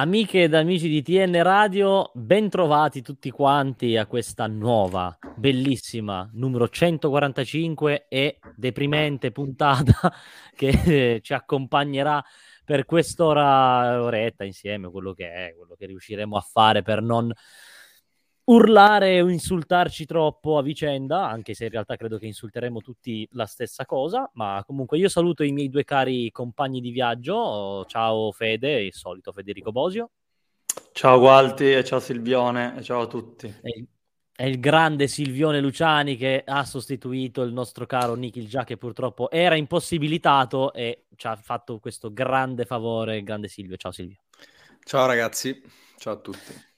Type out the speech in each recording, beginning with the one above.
Amiche ed amici di TN Radio, bentrovati tutti quanti a questa nuova, bellissima, numero 145 e deprimente puntata che ci accompagnerà per quest'ora, oretta insieme, quello che è, quello che riusciremo a fare per non urlare o insultarci troppo a vicenda, anche se in realtà credo che insulteremo tutti la stessa cosa, ma comunque io saluto i miei due cari compagni di viaggio, ciao Fede, il solito Federico Bosio. Ciao Gualti e ciao Silvione e ciao a tutti. E, è il grande Silvione Luciani che ha sostituito il nostro caro Nikhil Già che purtroppo era impossibilitato e ci ha fatto questo grande favore, grande Silvio. Ciao Silvio. Ciao ragazzi, ciao a tutti.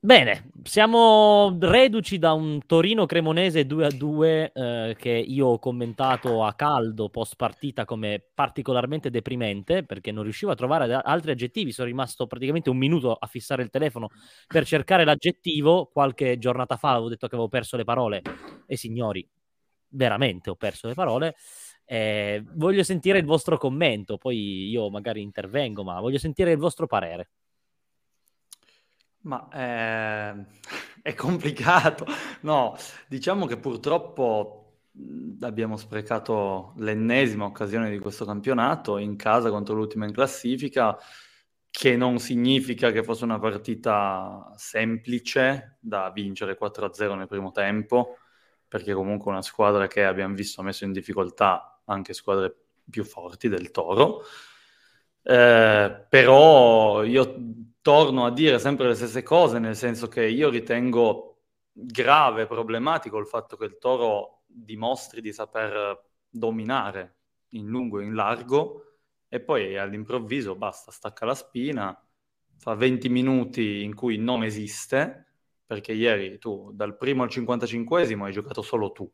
Bene, siamo reduci da un Torino Cremonese 2-2 eh, che io ho commentato a caldo post partita come particolarmente deprimente perché non riuscivo a trovare altri aggettivi, sono rimasto praticamente un minuto a fissare il telefono per cercare l'aggettivo, qualche giornata fa avevo detto che avevo perso le parole e signori, veramente ho perso le parole. Eh, voglio sentire il vostro commento, poi io magari intervengo, ma voglio sentire il vostro parere. Ma è, ehm, è complicato. No, diciamo che purtroppo abbiamo sprecato l'ennesima occasione di questo campionato in casa contro l'ultima in classifica, che non significa che fosse una partita semplice da vincere 4-0 nel primo tempo, perché comunque una squadra che abbiamo visto ha messo in difficoltà anche squadre più forti del Toro. Eh, però io torno a dire sempre le stesse cose, nel senso che io ritengo grave, problematico il fatto che il Toro dimostri di saper dominare in lungo e in largo e poi all'improvviso basta, stacca la spina, fa 20 minuti in cui non esiste, perché ieri tu dal primo al 55 hai giocato solo tu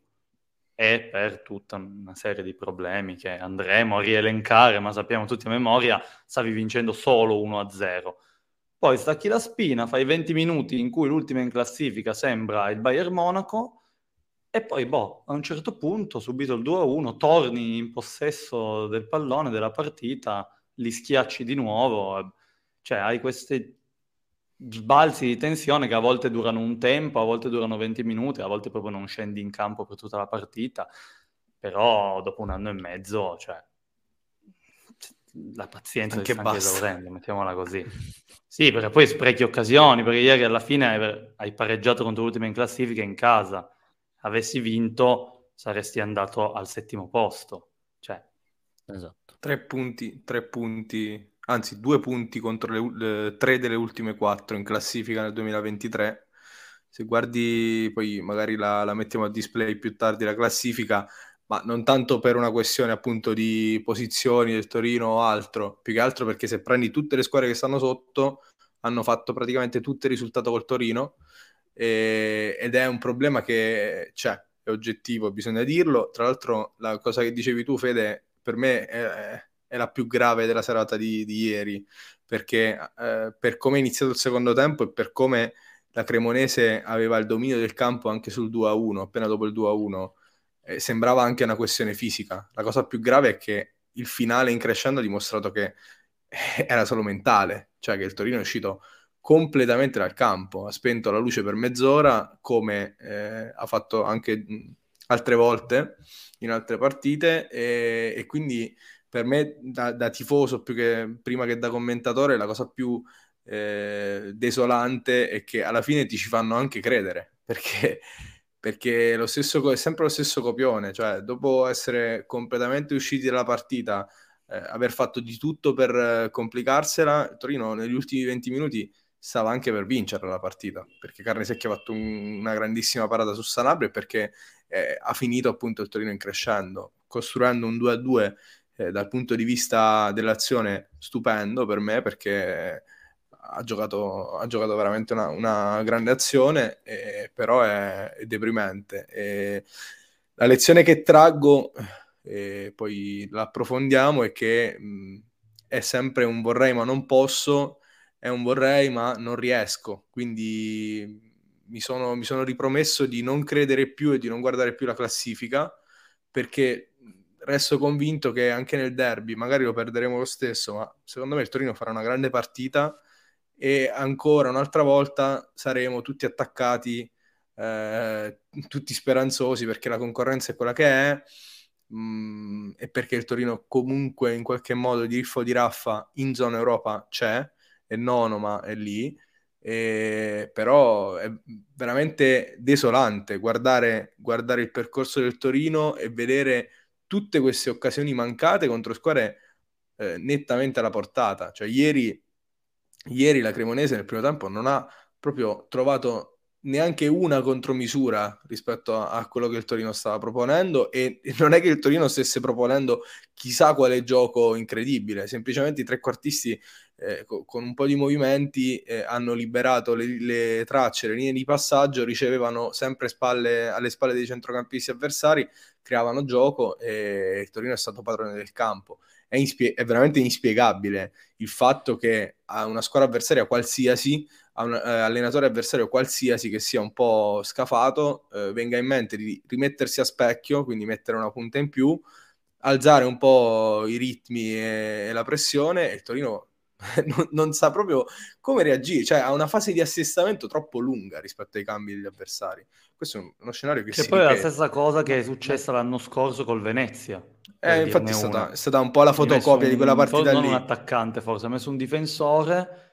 e per tutta una serie di problemi che andremo a rielencare, ma sappiamo tutti a memoria, stavi vincendo solo 1-0. Poi stacchi la spina, fai 20 minuti in cui l'ultima in classifica sembra il Bayern Monaco e poi, boh, a un certo punto, subito il 2-1, torni in possesso del pallone, della partita, li schiacci di nuovo, cioè hai questi sbalzi di tensione che a volte durano un tempo, a volte durano 20 minuti, a volte proprio non scendi in campo per tutta la partita, però dopo un anno e mezzo, cioè, la pazienza anche sta esaurendo, mettiamola così. Sì, perché poi sprechi occasioni, perché ieri alla fine hai pareggiato contro l'ultima in classifica in casa, avessi vinto saresti andato al settimo posto, cioè... Esatto. Tre punti, tre punti anzi due punti contro le, le, tre delle ultime quattro in classifica nel 2023. Se guardi, poi magari la, la mettiamo a display più tardi la classifica, ma non tanto per una questione appunto di posizioni del Torino o altro, più che altro perché se prendi tutte le squadre che stanno sotto, hanno fatto praticamente tutto il risultato col Torino e, ed è un problema che c'è, è oggettivo, bisogna dirlo. Tra l'altro la cosa che dicevi tu, Fede, per me è, è la più grave della serata di, di ieri, perché eh, per come è iniziato il secondo tempo e per come la Cremonese aveva il dominio del campo anche sul 2-1, appena dopo il 2-1, eh, sembrava anche una questione fisica. La cosa più grave è che il finale in crescendo ha dimostrato che era solo mentale, cioè che il Torino è uscito completamente dal campo, ha spento la luce per mezz'ora, come eh, ha fatto anche altre volte in altre partite, e, e quindi per me da, da, tifoso più che prima che da commentatore la cosa più eh, desolante è che alla fine ti ci fanno anche credere perché, perché lo stesso, è sempre lo stesso copione cioè dopo essere completamente usciti dalla partita eh, aver fatto di tutto per complicarsela Torino negli ultimi 20 minuti stava anche per vincere la partita perché Carnesecchi ha fatto un, una grandissima parata su Sanabria e perché eh, ha finito appunto il Torino in crescendo costruendo un 2-2 eh, dal punto di vista dell'azione stupendo per me perché ha giocato, ha giocato veramente una, una grande azione, eh, però è, è deprimente. E la lezione che traggo, e poi l'approfondiamo, è che mh, è sempre un vorrei ma non posso, è un vorrei ma non riesco, quindi mi sono, mi sono ripromesso di non credere più e di non guardare più la classifica perché resto convinto che anche nel derby, magari lo perderemo lo stesso, ma secondo me il Torino farà una grande partita e ancora un'altra volta saremo tutti attaccati, eh, tutti speranzosi perché la concorrenza è quella che è mh, mm, e perché il Torino comunque in qualche modo di riffo di raffa in zona Europa c'è, è nono ma è lì. E, però è veramente desolante guardare, guardare il percorso del Torino e vedere tutte queste occasioni mancate contro squadre eh, nettamente alla portata. Cioè, ieri, ieri la Cremonese nel primo tempo non ha proprio trovato neanche una contromisura rispetto a, a, quello che il Torino stava proponendo e, non è che il Torino stesse proponendo chissà quale gioco incredibile, semplicemente i trequartisti eh, co- con un po' di movimenti eh, hanno liberato le, le, tracce, le linee di passaggio, ricevevano sempre spalle, alle spalle dei centrocampisti avversari, creavano gioco e il Torino è stato padrone del campo. È, inspie- è veramente inspiegabile il fatto che a una squadra avversaria qualsiasi a un eh, allenatore avversario qualsiasi che sia un po' scafato eh, venga in mente di rimettersi a specchio, quindi mettere una punta in più, alzare un po' i ritmi e, e la pressione e il Torino non, non, sa proprio come reagire, cioè ha una fase di assestamento troppo lunga rispetto ai cambi degli avversari. Questo è uno scenario che, che si poi ripete. è la stessa cosa che è successa l'anno scorso col Venezia. Eh, infatti è stata, è stata, un po' la fotocopia di quella partita non lì. Non un attaccante forse, ha messo un difensore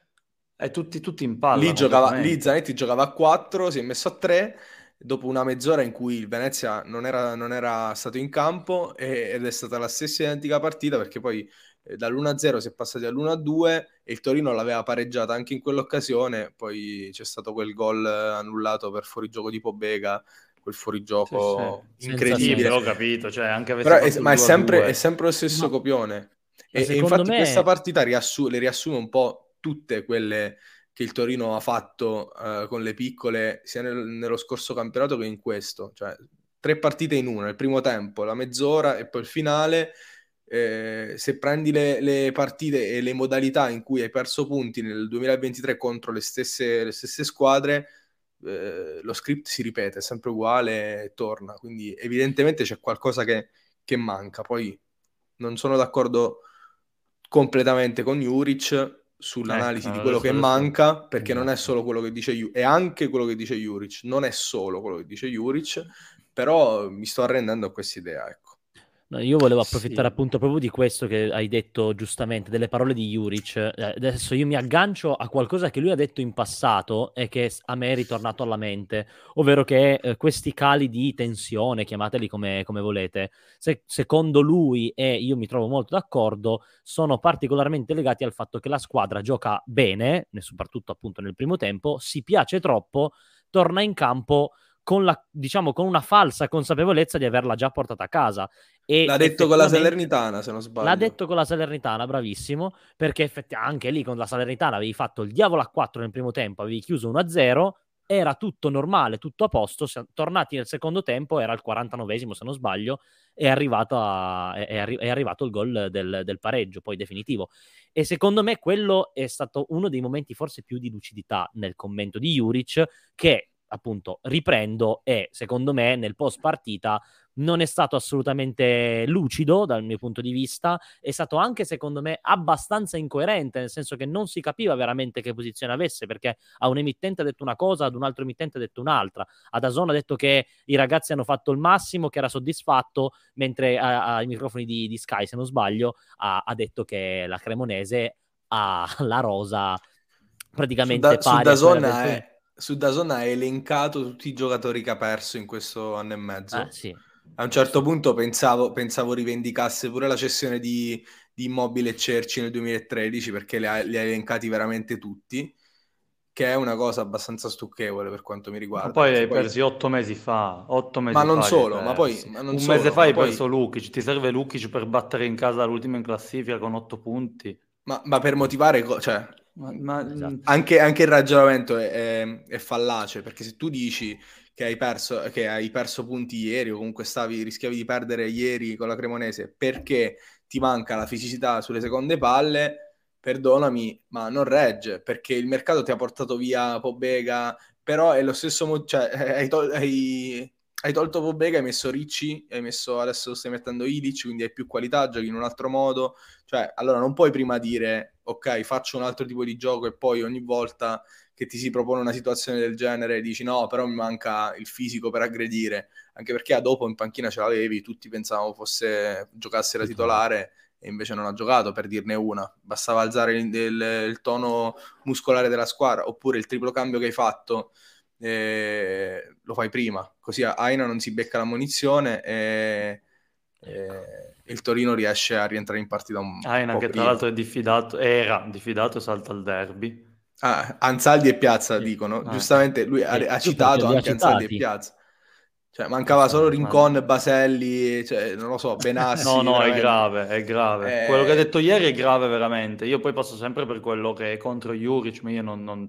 e tutti, tutti in palla. Lì, giocava, lì Zanetti giocava a 4, si è messo a 3 dopo una mezz'ora in cui il Venezia non era, non era stato in campo e, ed è stata la stessa identica partita perché poi eh, dall'1-0 si è passati all'1-2 e il Torino l'aveva pareggiata anche in quell'occasione, poi c'è stato quel gol annullato per fuorigioco di Pobega, quel fuorigioco sì, sì. incredibile. Ho capito, cioè anche Però è, ma è sempre, è sempre, lo stesso no. copione. E, e, infatti me... questa partita riassu- le riassume un po' tutte quelle che il Torino ha fatto uh, con le piccole sia nel, nello scorso campionato che in questo, cioè tre partite in una, il primo tempo, la mezz'ora e poi il finale. Eh, se prendi le, le, partite e le modalità in cui hai perso punti nel 2023 contro le stesse, le stesse squadre, eh, lo script si ripete, è sempre uguale e torna. Quindi evidentemente c'è qualcosa che, che manca. Poi non sono d'accordo completamente con Juric, sull'analisi ecco, di quello che manca, perché non è esatto. solo quello che dice Juric, è anche quello che dice Juric, non è solo quello che dice Juric, però mi sto arrendendo a questa idea, ecco. Io volevo approfittare sì. appunto proprio di questo che hai detto giustamente, delle parole di Juric. Eh, adesso io mi aggancio a qualcosa che lui ha detto in passato e che a me è ritornato alla mente, ovvero che eh, questi cali di tensione, chiamateli come, come volete, se, secondo lui, e io mi trovo molto d'accordo, sono particolarmente legati al fatto che la squadra gioca bene, soprattutto appunto nel primo tempo, si piace troppo, torna in campo con, la, diciamo, con una falsa consapevolezza di averla già portata a casa. E l'ha detto con la Salernitana, se non sbaglio. L'ha detto con la Salernitana, bravissimo, perché effettivamente anche lì con la Salernitana avevi fatto il diavolo a 4 nel primo tempo, avevi chiuso 1-0, era tutto normale, tutto a posto, tornati nel secondo tempo, era il 49esimo se non sbaglio, è arrivato, a, è, arri- è arrivato il gol del, del, pareggio, poi definitivo. E secondo me quello è stato uno dei momenti forse più di lucidità nel commento di Juric, che appunto riprendo e secondo me nel post partita non è stato assolutamente lucido dal mio punto di vista, è stato anche secondo me abbastanza incoerente, nel senso che non si capiva veramente che posizione avesse, perché a un emittente ha detto una cosa, ad un altro emittente ha detto un'altra. Ad Azon ha detto che i ragazzi hanno fatto il massimo, che era soddisfatto, mentre ai microfoni di, di, Sky, se non sbaglio, ha, ha detto che la Cremonese ha la rosa praticamente su da, pari. Su su Dazon ha elencato tutti i giocatori che ha perso in questo anno e mezzo. Ah, sì. A un certo punto pensavo, pensavo rivendicasse pure la cessione di, di Immobile e Cerci nel 2013 perché li ha, li ha, elencati veramente tutti, che è una cosa abbastanza stucchevole per quanto mi riguarda. Ma poi hai poi... persi otto mesi fa, otto mesi ma non solo, ma poi ma non un solo, mese fa hai poi... perso Lukic, ti serve Lukic per battere in casa l'ultima in classifica con otto punti. Ma, ma per motivare, cioè, ma, ma, esatto. anche, anche, il ragionamento è, è, è, fallace perché se tu dici che hai, perso, che hai perso punti ieri o comunque stavi, rischiavi di perdere ieri con la Cremonese perché ti manca la fisicità sulle seconde palle, perdonami, ma non regge perché il mercato ti ha portato via Pobega, però è lo stesso modo, cioè hai, hai, hai tolto Pobega, hai messo Ricci, hai messo adesso stai mettendo Ilic, quindi hai più qualità, giochi in un altro modo. Cioè, allora non puoi prima dire ok, faccio un altro tipo di gioco e poi ogni volta che ti si propone una situazione del genere dici no, però mi manca il fisico per aggredire, anche perché a dopo in panchina ce l'avevi, tutti pensavamo fosse giocasse la titolare e invece non ha giocato per dirne una, bastava alzare il, il, il tono muscolare della squadra oppure il triplo cambio che hai fatto eh, lo fai prima, così Aina non si becca la munizione e, e il Torino riesce a rientrare in partita un Aina che tra l'altro è diffidato, era diffidato e salta al derby. Ah, Ansaldi e Piazza sì. dicono, ah, giustamente lui ha, ha citato anche Ansaldi e Piazza. Cioè, mancava solo Rincon, Baselli, cioè, non lo so, Benassi. no, no, veramente. è grave, è grave. Eh... Quello che ha detto ieri è grave veramente. Io poi passo sempre per quello che è contro Juric, ma io non, non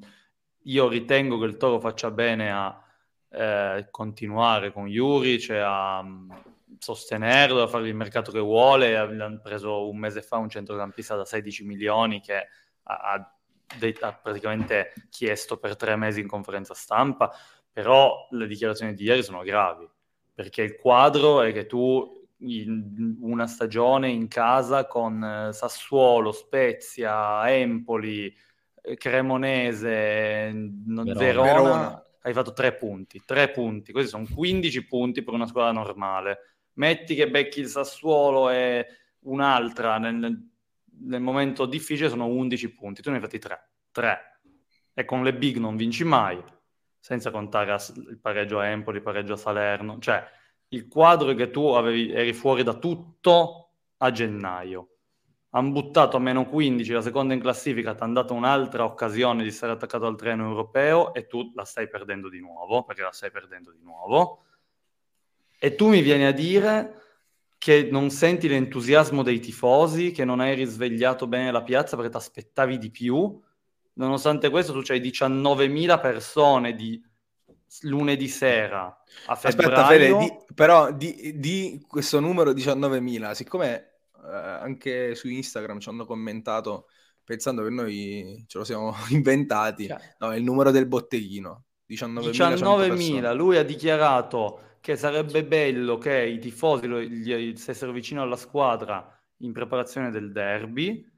io ritengo che il Toro faccia bene a eh, continuare con Juric, a um, sostenerlo, a fare il mercato che vuole. Hanno preso un mese fa un centrocampista da 16 milioni che ha, ha, ha praticamente chiesto per tre mesi in conferenza stampa, però le dichiarazioni di ieri sono gravi, perché il quadro è che tu una stagione in casa con eh, Sassuolo, Spezia, Empoli, Cremonese, Verona, Verona, Verona, hai fatto tre punti, tre punti, questi sono 15 punti per una squadra normale. Metti che becchi il Sassuolo e un'altra nel, nel momento difficile sono 11 punti, tu ne hai fatti tre, tre. E con le big non vinci mai, senza contare il pareggio a Empoli, il pareggio a Salerno, cioè il quadro è che tu avevi, eri fuori da tutto a gennaio hanno buttato a meno 15 la seconda in classifica, ti hanno dato un'altra occasione di stare attaccato al treno europeo e tu la stai perdendo di nuovo, perché la stai perdendo di nuovo. E tu mi vieni a dire che non senti l'entusiasmo dei tifosi, che non hai risvegliato bene la piazza perché ti aspettavi di più. Nonostante questo, tu c'hai 19.000 persone di lunedì sera a febbraio. Aspetta, Fede, di, però di, di questo numero 19.000, siccome eh, anche su Instagram ci hanno commentato pensando che noi ce lo siamo inventati. Cioè. No, è il numero del botteghino. 19.000. 19.000. Lui ha dichiarato che sarebbe bello che i tifosi gli stessero vicino alla squadra in preparazione del derby,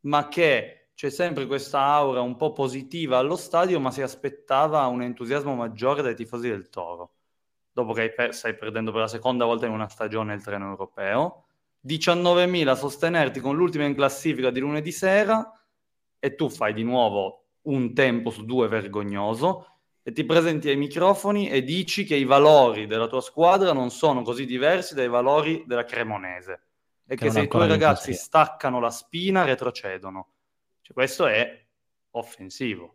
ma che c'è sempre questa aura un po' positiva allo stadio, ma si aspettava un entusiasmo maggiore dai tifosi del Toro. Dopo che per- stai perdendo per la seconda volta in una stagione il treno europeo, 19.000 a sostenerti con l'ultima in classifica di lunedì sera e tu fai di nuovo un tempo su due vergognoso e ti presenti ai microfoni e dici che i valori della tua squadra non sono così diversi dai valori della Cremonese e che, che se i tuoi ragazzi staccano la spina retrocedono. Cioè, questo è offensivo.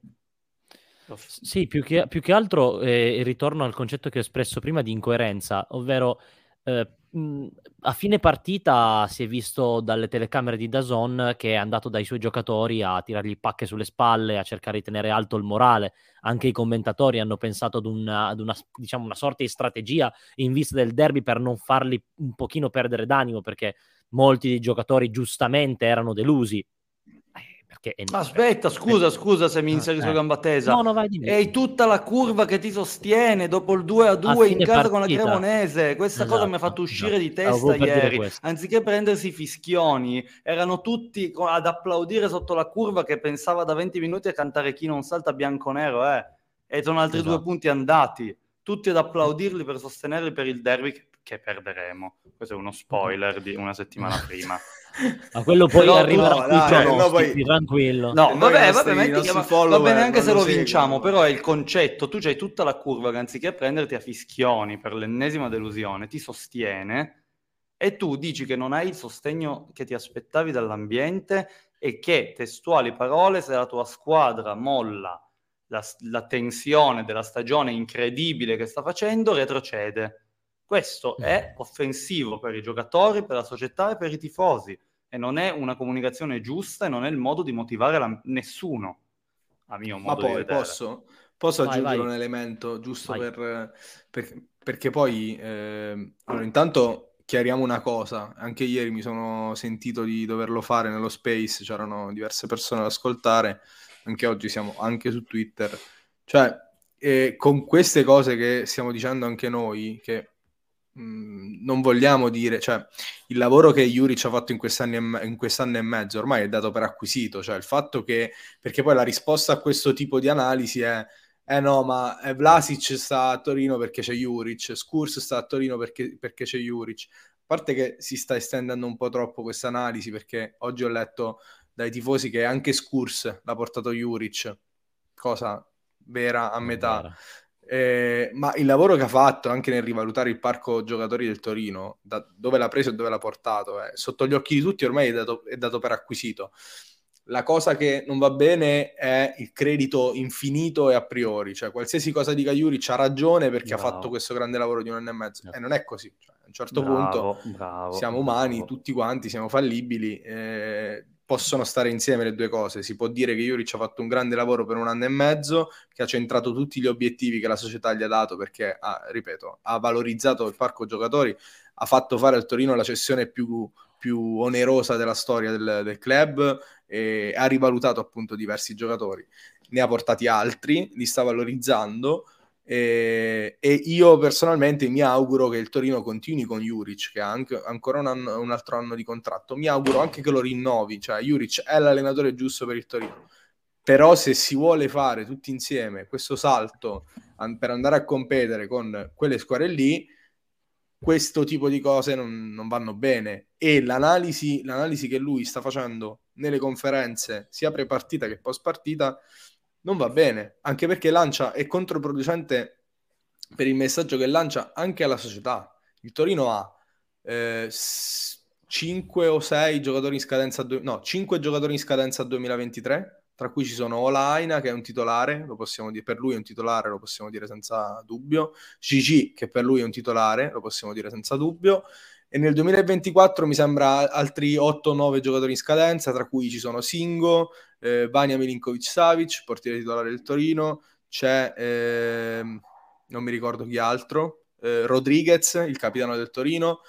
Sì, più che, più che altro eh, ritorno al concetto che ho espresso prima di incoerenza, ovvero eh, a fine partita si è visto dalle telecamere di Dazon che è andato dai suoi giocatori a tirargli pacche sulle spalle, a cercare di tenere alto il morale. Anche i commentatori hanno pensato ad una, ad una, diciamo, una sorta di strategia in vista del derby per non farli un pochino perdere d'animo, perché molti dei giocatori giustamente erano delusi che è... Aspetta, scusa, scusa se mi ah, inserisco eh. gamba tesa. No, no, vai di Hai tutta la curva che ti sostiene dopo il 2 a 2 in casa partita. con la Cremonese. Questa esatto, cosa mi ha fatto uscire esatto. di testa ieri. Anziché prendersi i fischioni, erano tutti ad applaudire sotto la curva che pensava da 20 minuti a cantare chi non salta bianco-nero, eh. E sono altri esatto. due punti andati. Tutti ad applaudirli per sostenerli per il derby che perderemo. Questo è uno spoiler di una settimana prima. Ma quello poi no, arriverà no, dai, no, poi... tranquillo. No, vabbè, vabbè, metti che va bene anche se lo vinciamo, però è il concetto, tu c'hai tutta la curva che anziché prenderti a fischioni per l'ennesima delusione, ti sostiene e tu dici che non hai il sostegno che ti aspettavi dall'ambiente e che, testuali parole, se la tua squadra molla la, la tensione della stagione incredibile che sta facendo, retrocede. Questo è offensivo per i giocatori, per la società e per i tifosi. E non è una comunicazione giusta e non è il modo di motivare la... nessuno, a mio modo Ma poi posso, posso vai, aggiungere vai. un elemento giusto per, per, perché poi eh, allora, intanto chiariamo una cosa, anche ieri mi sono sentito di doverlo fare nello space, c'erano diverse persone ad ascoltare, anche oggi siamo anche su Twitter, cioè e con queste cose che stiamo dicendo anche noi, che mh, non vogliamo dire, cioè il lavoro che Juric ha fatto in quest'anno, e, in quest'anno e mezzo ormai è dato per acquisito, cioè il fatto che, perché poi la risposta a questo tipo di analisi è eh no, ma eh, Vlasic sta a Torino perché c'è Juric, Skurs sta a Torino perché, perché c'è Juric. A parte che si sta estendendo un po' troppo questa analisi, perché oggi ho letto dai tifosi che anche Skurs l'ha portato Juric, cosa vera a metà. Eh, ma il lavoro che ha fatto anche nel rivalutare il parco giocatori del Torino, da dove l'ha preso e dove l'ha portato, eh, sotto gli occhi di tutti ormai è dato, è dato, per acquisito. La cosa che non va bene è il credito infinito e a priori, cioè qualsiasi cosa dica Juric ha ragione perché bravo. ha fatto questo grande lavoro di un anno e mezzo. E non è così. Cioè, a un certo bravo, punto bravo, siamo umani, tutti quanti siamo fallibili. Possono stare insieme le due cose. Si può dire che Juric ha fatto un grande lavoro per un anno e mezzo, che ha centrato tutti gli obiettivi che la società gli ha dato perché, ha, ripeto, ha valorizzato il parco giocatori, ha fatto fare al Torino la cessione più, più onerosa della storia del, del club e ha rivalutato appunto diversi giocatori. Ne ha portati altri, li sta valorizzando e, e, io personalmente mi auguro che il Torino continui con Juric, che ha anche, ancora un, anno, un, altro anno di contratto. Mi auguro anche che lo rinnovi, cioè Juric è l'allenatore giusto per il Torino. Però se si vuole fare tutti insieme questo salto an- per andare a competere con quelle squadre lì, questo tipo di cose non, non vanno bene. E l'analisi, l'analisi che lui sta facendo nelle conferenze, sia pre-partita che post-partita, non va bene, anche perché lancia è controproducente per il messaggio che lancia anche alla società. Il Torino ha eh, 5 o 6 giocatori in scadenza, do- no, 5 giocatori in scadenza 2023, tra cui ci sono Olaina che è un titolare, lo possiamo dire, per lui è un titolare, lo possiamo dire senza dubbio, Gigi che per lui è un titolare, lo possiamo dire senza dubbio, e nel 2024 mi sembra altri 8-9 giocatori in scadenza, tra cui ci sono Singo, eh, Vania Milinkovic-Savic, portiere titolare del Torino, c'è, eh, non mi ricordo chi altro, eh, Rodriguez, il capitano del Torino,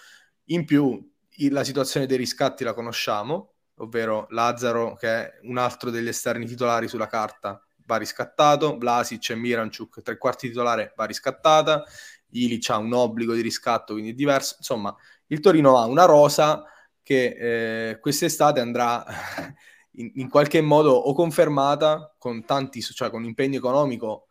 in più la situazione dei riscatti la conosciamo, ovvero Lazzaro, che è un altro degli esterni titolari sulla carta, va riscattato, Vlasic e Miranchuk, tre quarti titolare, va riscattata, Ilic ha un obbligo di riscatto, quindi è diverso, insomma il Torino ha una rosa che eh, quest'estate andrà in, in, qualche modo o confermata con tanti, cioè con impegno economico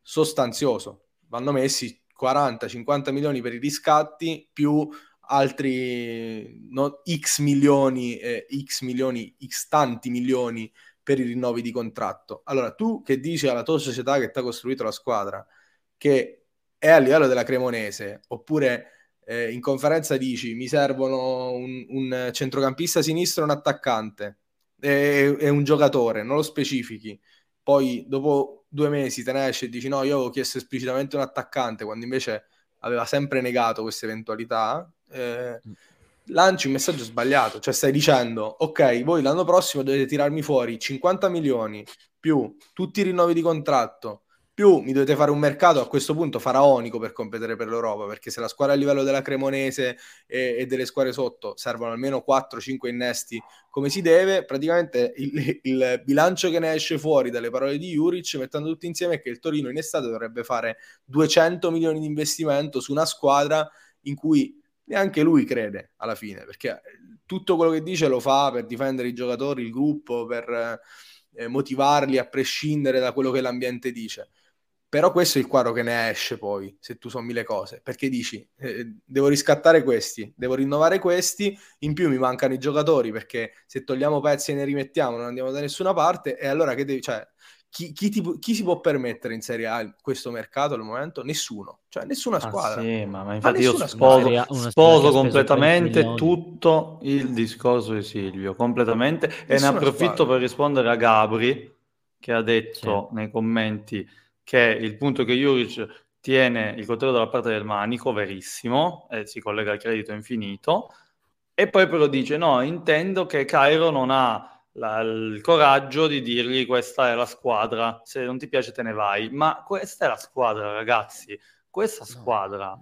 sostanzioso. Vanno messi 40-50 milioni per i riscatti più altri no, x milioni, eh, x milioni, x tanti milioni per i rinnovi di contratto. Allora, tu che dici alla tua società che ti ha costruito la squadra che è a livello della Cremonese, oppure eh, in conferenza dici mi servono un, un centrocampista sinistro e un attaccante e, e, un giocatore, non lo specifichi. Poi dopo due mesi te ne esci e dici no, io avevo chiesto esplicitamente un attaccante quando invece aveva sempre negato questa eventualità. Eh, lanci un messaggio sbagliato, cioè stai dicendo ok, voi l'anno prossimo dovete tirarmi fuori 50 milioni più tutti i rinnovi di contratto più mi dovete fare un mercato a questo punto faraonico per competere per l'Europa, perché se la squadra a livello della Cremonese e, e delle squadre sotto servono almeno 4-5 innesti come si deve, praticamente il, il, bilancio che ne esce fuori dalle parole di Juric, mettendo tutti insieme, è che il Torino in estate dovrebbe fare 200 milioni di investimento su una squadra in cui neanche lui crede alla fine, perché tutto quello che dice lo fa per difendere i giocatori, il gruppo, per eh, motivarli a prescindere da quello che l'ambiente dice però questo è il quadro che ne esce poi, se tu sommi le cose, perché dici, eh, devo riscattare questi, devo rinnovare questi, in più mi mancano i giocatori, perché se togliamo pezzi e ne rimettiamo non andiamo da nessuna parte, e allora che devi, cioè, chi, chi, ti, chi, si può permettere in Serie A questo mercato al momento? Nessuno, cioè nessuna squadra. Ah, sì, ma, ma infatti io sposo, sposo completamente tutto il discorso di Silvio, completamente, nessuna e ne approfitto squadra. per rispondere a Gabri, che ha detto sì. nei commenti che il punto che Juric tiene il coltello dalla parte del manico, verissimo, e si collega al credito infinito, e poi però dice no, intendo che Cairo non ha la, il coraggio di dirgli questa è la squadra, se non ti piace te ne vai, ma questa è la squadra ragazzi, questa squadra,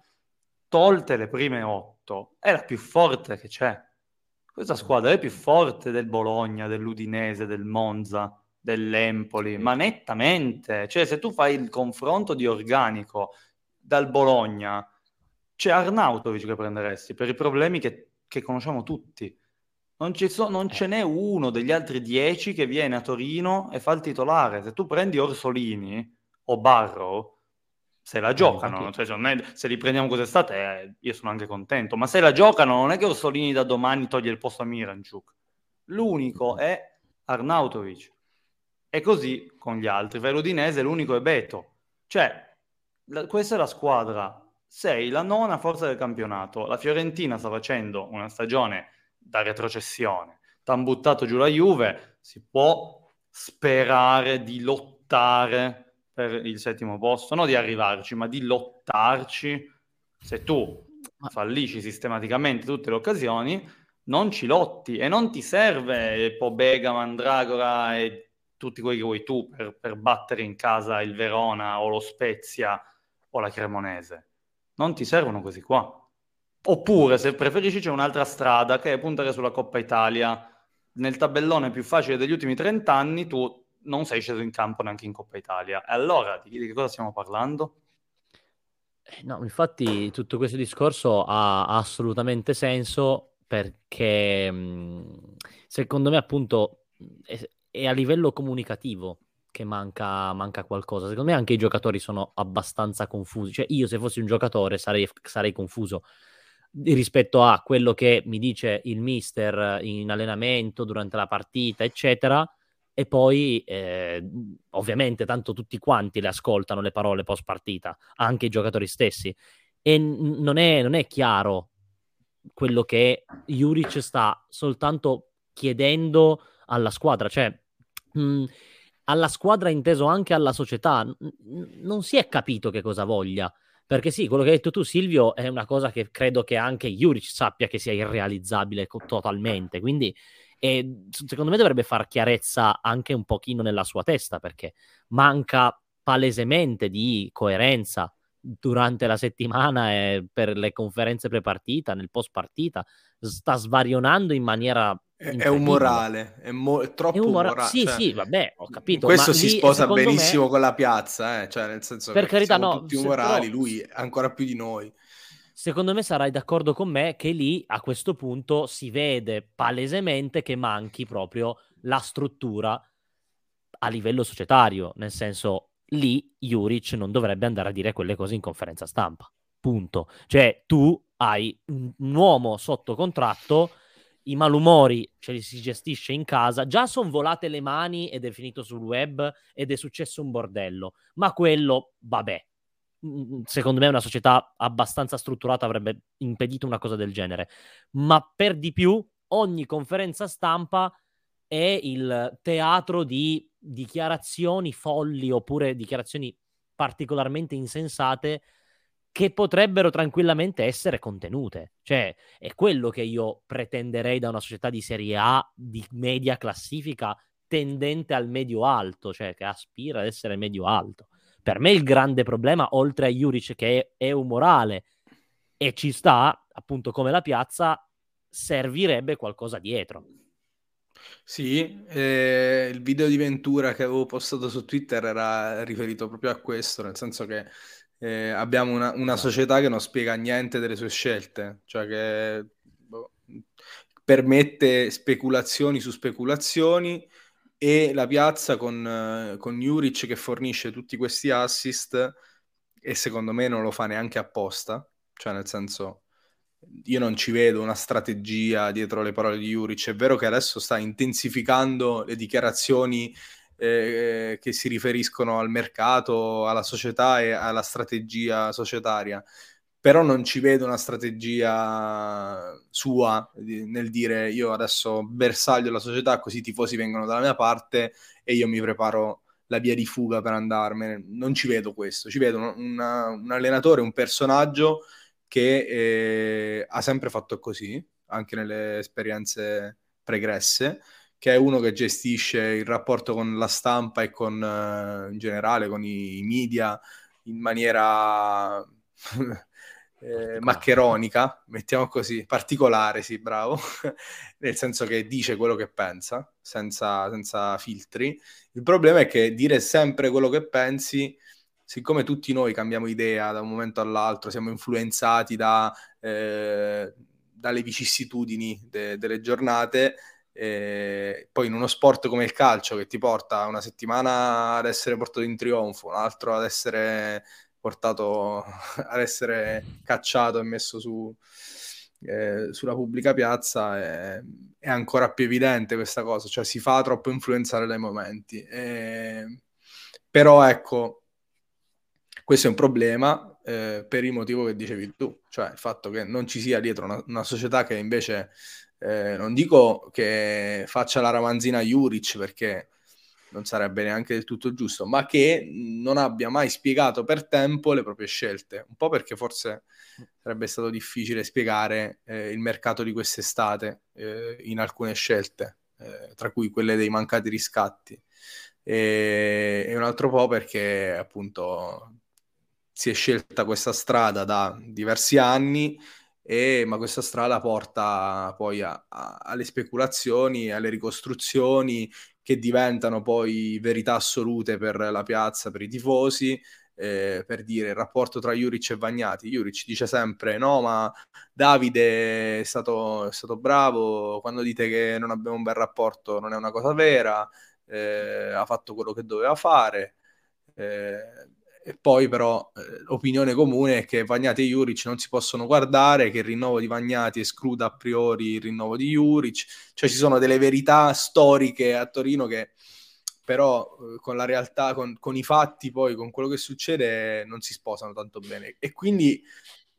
tolte le prime otto, è la più forte che c'è. Questa squadra è più forte del Bologna, dell'Udinese, del Monza, dell'Empoli, ma nettamente. Cioè, se tu fai il confronto di organico dal Bologna, c'è Arnautovic che prenderesti per i problemi che, che conosciamo tutti. Non, so, non, ce n'è uno degli altri dieci che viene a Torino e fa il titolare. Se tu prendi Orsolini o Barrow, se la eh, giocano, eh, cioè, se li prendiamo cos'estate, eh, io sono anche contento, ma se la giocano non è che Orsolini da domani toglie il posto a Miranchuk. L'unico è Arnautovic. E così con gli altri. Per l'Udinese l'unico è Beto. Cioè, la, questa è la squadra. Sei la nona forza del campionato. La Fiorentina sta facendo una stagione da retrocessione. T'han buttato giù la Juve. Si può sperare di lottare per il settimo posto, non di arrivarci, ma di lottarci. Se tu fallisci sistematicamente tutte le occasioni, non ci lotti e non ti serve Pobega, Mandragora e tutti quelli che vuoi tu per, per, battere in casa il Verona o lo Spezia o la Cremonese. Non ti servono così qua. Oppure, se preferisci, c'è un'altra strada che è puntare sulla Coppa Italia. Nel tabellone più facile degli ultimi 30 anni tu non sei sceso in campo neanche in Coppa Italia. E allora di, che cosa stiamo parlando? Eh, no, infatti tutto questo discorso ha assolutamente senso perché secondo me appunto è a livello comunicativo che manca, manca, qualcosa. Secondo me anche i giocatori sono abbastanza confusi. Cioè, io se fossi un giocatore sarei, sarei confuso rispetto a quello che mi dice il mister in allenamento, durante la partita, eccetera. E poi, eh, ovviamente, tanto tutti quanti le ascoltano le parole post partita, anche i giocatori stessi. E non, è, non è chiaro quello che Juric sta soltanto chiedendo alla squadra, cioè mh, mm, alla squadra inteso anche alla società, n- non si è capito che cosa voglia. Perché sì, quello che hai detto tu, Silvio, è una cosa che credo che anche Juric sappia che sia irrealizzabile co- totalmente. Quindi, eh, secondo me, dovrebbe far chiarezza anche un pochino nella sua testa, perché manca palesemente di coerenza durante la settimana e per le conferenze prepartita, nel post partita, sta svarionando in maniera è un morale, è, mo- è troppo è un mora- morale. Sì, cioè, sì, vabbè, ho capito. Questo si lì, sposa benissimo me... con la piazza, eh? cioè nel senso per carità, no, tutti umorali, però... lui ancora più di noi. Secondo me sarai d'accordo con me che lì a questo punto si vede palesemente che manchi proprio la struttura a livello societario, nel senso lì Juric non dovrebbe andare a dire quelle cose in conferenza stampa. Punto. Cioè tu hai un uomo sotto contratto i malumori ce li si gestisce in casa, già sono volate le mani ed è finito sul web ed è successo un bordello, ma quello, vabbè, mm, mm, secondo me una società abbastanza strutturata avrebbe impedito una cosa del genere, ma per di più ogni conferenza stampa è il teatro di dichiarazioni folli oppure dichiarazioni particolarmente insensate che potrebbero tranquillamente essere contenute. Cioè, è quello che io pretenderei da una società di Serie A di media classifica tendente al medio-alto, cioè che aspira ad essere medio-alto. Per me il grande problema, oltre a Juric che è, è umorale e ci sta, appunto come la piazza, servirebbe qualcosa dietro. Sì, eh, il video di Ventura che avevo postato su Twitter era riferito proprio a questo, nel senso che eh, abbiamo una, una, società che non spiega niente delle sue scelte, cioè che boh, permette speculazioni su speculazioni e la piazza con, con Juric che fornisce tutti questi assist e secondo me non lo fa neanche apposta, cioè nel senso io non ci vedo una strategia dietro le parole di Juric, è vero che adesso sta intensificando le dichiarazioni eh, che si riferiscono al mercato, alla società e alla strategia societaria. Però non ci vedo una strategia sua nel dire io adesso bersaglio la società così i tifosi vengono dalla mia parte e io mi preparo la via di fuga per andarmene. Non ci vedo questo, ci vedo una, un allenatore, un personaggio che eh, ha sempre fatto così, anche nelle esperienze pregresse, che è uno che gestisce il rapporto con la stampa e con, uh, in generale con i, i, media in maniera eh, maccheronica, mettiamo così, particolare, sì, bravo, nel senso che dice quello che pensa, senza, senza filtri. Il problema è che dire sempre quello che pensi siccome tutti noi cambiamo idea da un momento all'altro, siamo influenzati da, eh, dalle vicissitudini de- delle giornate, eh, poi in uno sport come il calcio che ti porta una settimana ad essere portato in trionfo, un altro ad essere portato ad essere cacciato e messo su, eh, sulla pubblica piazza è, è, ancora più evidente questa cosa, cioè si fa troppo influenzare dai momenti. Eh, però ecco, questo è un problema eh, per il motivo che dicevi tu, cioè il fatto che non ci sia dietro una, una società che invece, eh, non dico che faccia la ramanzina Juric perché non sarebbe neanche del tutto giusto, ma che non abbia mai spiegato per tempo le proprie scelte, un po' perché forse sarebbe stato difficile spiegare eh, il mercato di quest'estate eh, in alcune scelte, eh, tra cui quelle dei mancati riscatti, e, e un altro po' perché appunto si è scelta questa strada da diversi anni e, ma questa strada porta poi a, a, alle speculazioni, alle ricostruzioni che diventano poi verità assolute per la piazza, per i tifosi, eh, per dire il rapporto tra Juric e Vagnati. Juric dice sempre no, ma Davide è stato, è stato bravo, quando dite che non abbiamo un bel rapporto non è una cosa vera, eh, ha fatto quello che doveva fare. Eh, e poi però eh, opinione comune è che Vagnati e Juric non si possono guardare, che il rinnovo di Vagnati escluda a priori il rinnovo di Juric, cioè ci sono delle verità storiche a Torino che però eh, con la realtà, con, con, i fatti poi, con quello che succede non si sposano tanto bene. E quindi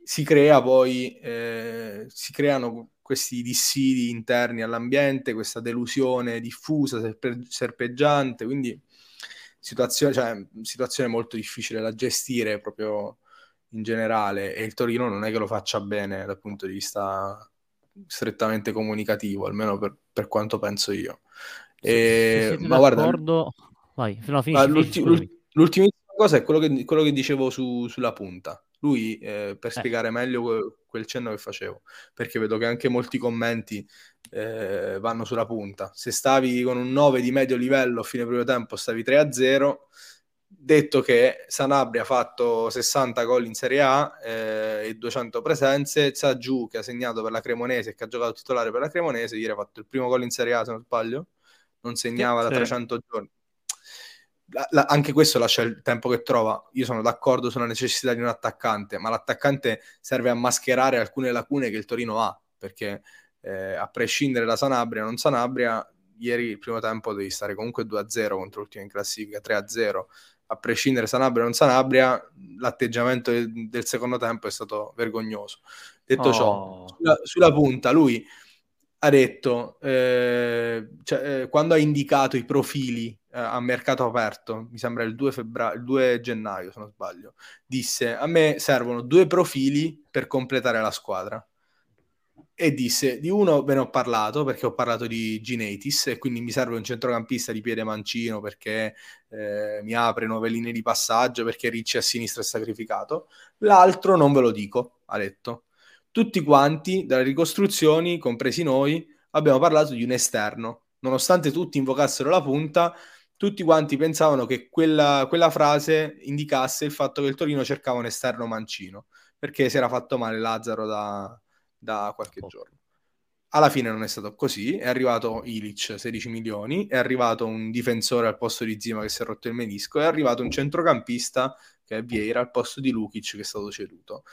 si crea poi, eh, si creano questi dissidi interni all'ambiente, questa delusione diffusa, serpe- serpeggiante, quindi situazione, cioè, situazione molto difficile da gestire proprio in generale e il Torino non è che lo faccia bene dal punto di vista strettamente comunicativo, almeno per, per quanto penso io. E, ma guarda, Vai, no, finisci, l'ulti, finisci, l'ultima cosa è quello che, quello che dicevo su, sulla punta. Lui, eh, per eh. spiegare meglio quel cenno che facevo, perché vedo che anche molti commenti eh, vanno sulla punta. Se stavi con un 9 di medio livello a fine primo tempo, stavi 3-0, detto che Sanabria ha fatto 60 gol in Serie A eh, e 200 presenze, Zagiù che ha segnato per la Cremonese e che ha giocato titolare per la Cremonese, ieri ha fatto il primo gol in Serie A se non sbaglio, non segnava sì, da 300 sì. giorni. La, la, anche questo lascia il tempo che trova. Io sono d'accordo sulla necessità di un attaccante, ma l'attaccante serve a mascherare alcune lacune che il Torino ha, perché eh, a prescindere da Sanabria o non Sanabria, ieri il primo tempo devi stare comunque 2-0 contro l'ultima in classifica, 3-0. A prescindere Sanabria o non Sanabria, l'atteggiamento del, del secondo tempo è stato vergognoso. Detto oh. ciò, sulla, sulla, punta, lui ha detto, eh, cioè, eh, quando ha indicato i profili eh, a mercato aperto, mi sembra il 2, febbraio, il 2 gennaio se non sbaglio, disse a me servono due profili per completare la squadra e disse di uno ve ne ho parlato perché ho parlato di Ginetis e quindi mi serve un centrocampista di piede mancino perché eh, mi apre nuove linee di passaggio perché Ricci a sinistra è sacrificato. L'altro non ve lo dico ha detto. Tutti quanti dalle ricostruzioni compresi noi abbiamo parlato di un esterno. Nonostante tutti invocassero la punta tutti quanti pensavano che quella, quella frase indicasse il fatto che il Torino cercava un esterno mancino perché si era fatto male Lazzaro da da qualche oh. giorno. Alla fine non è stato così, è arrivato Ilic 16 milioni, è arrivato un difensore al posto di Zima che si è rotto il menisco, è arrivato un centrocampista che è Vieira al posto di Lukic che è stato ceduto.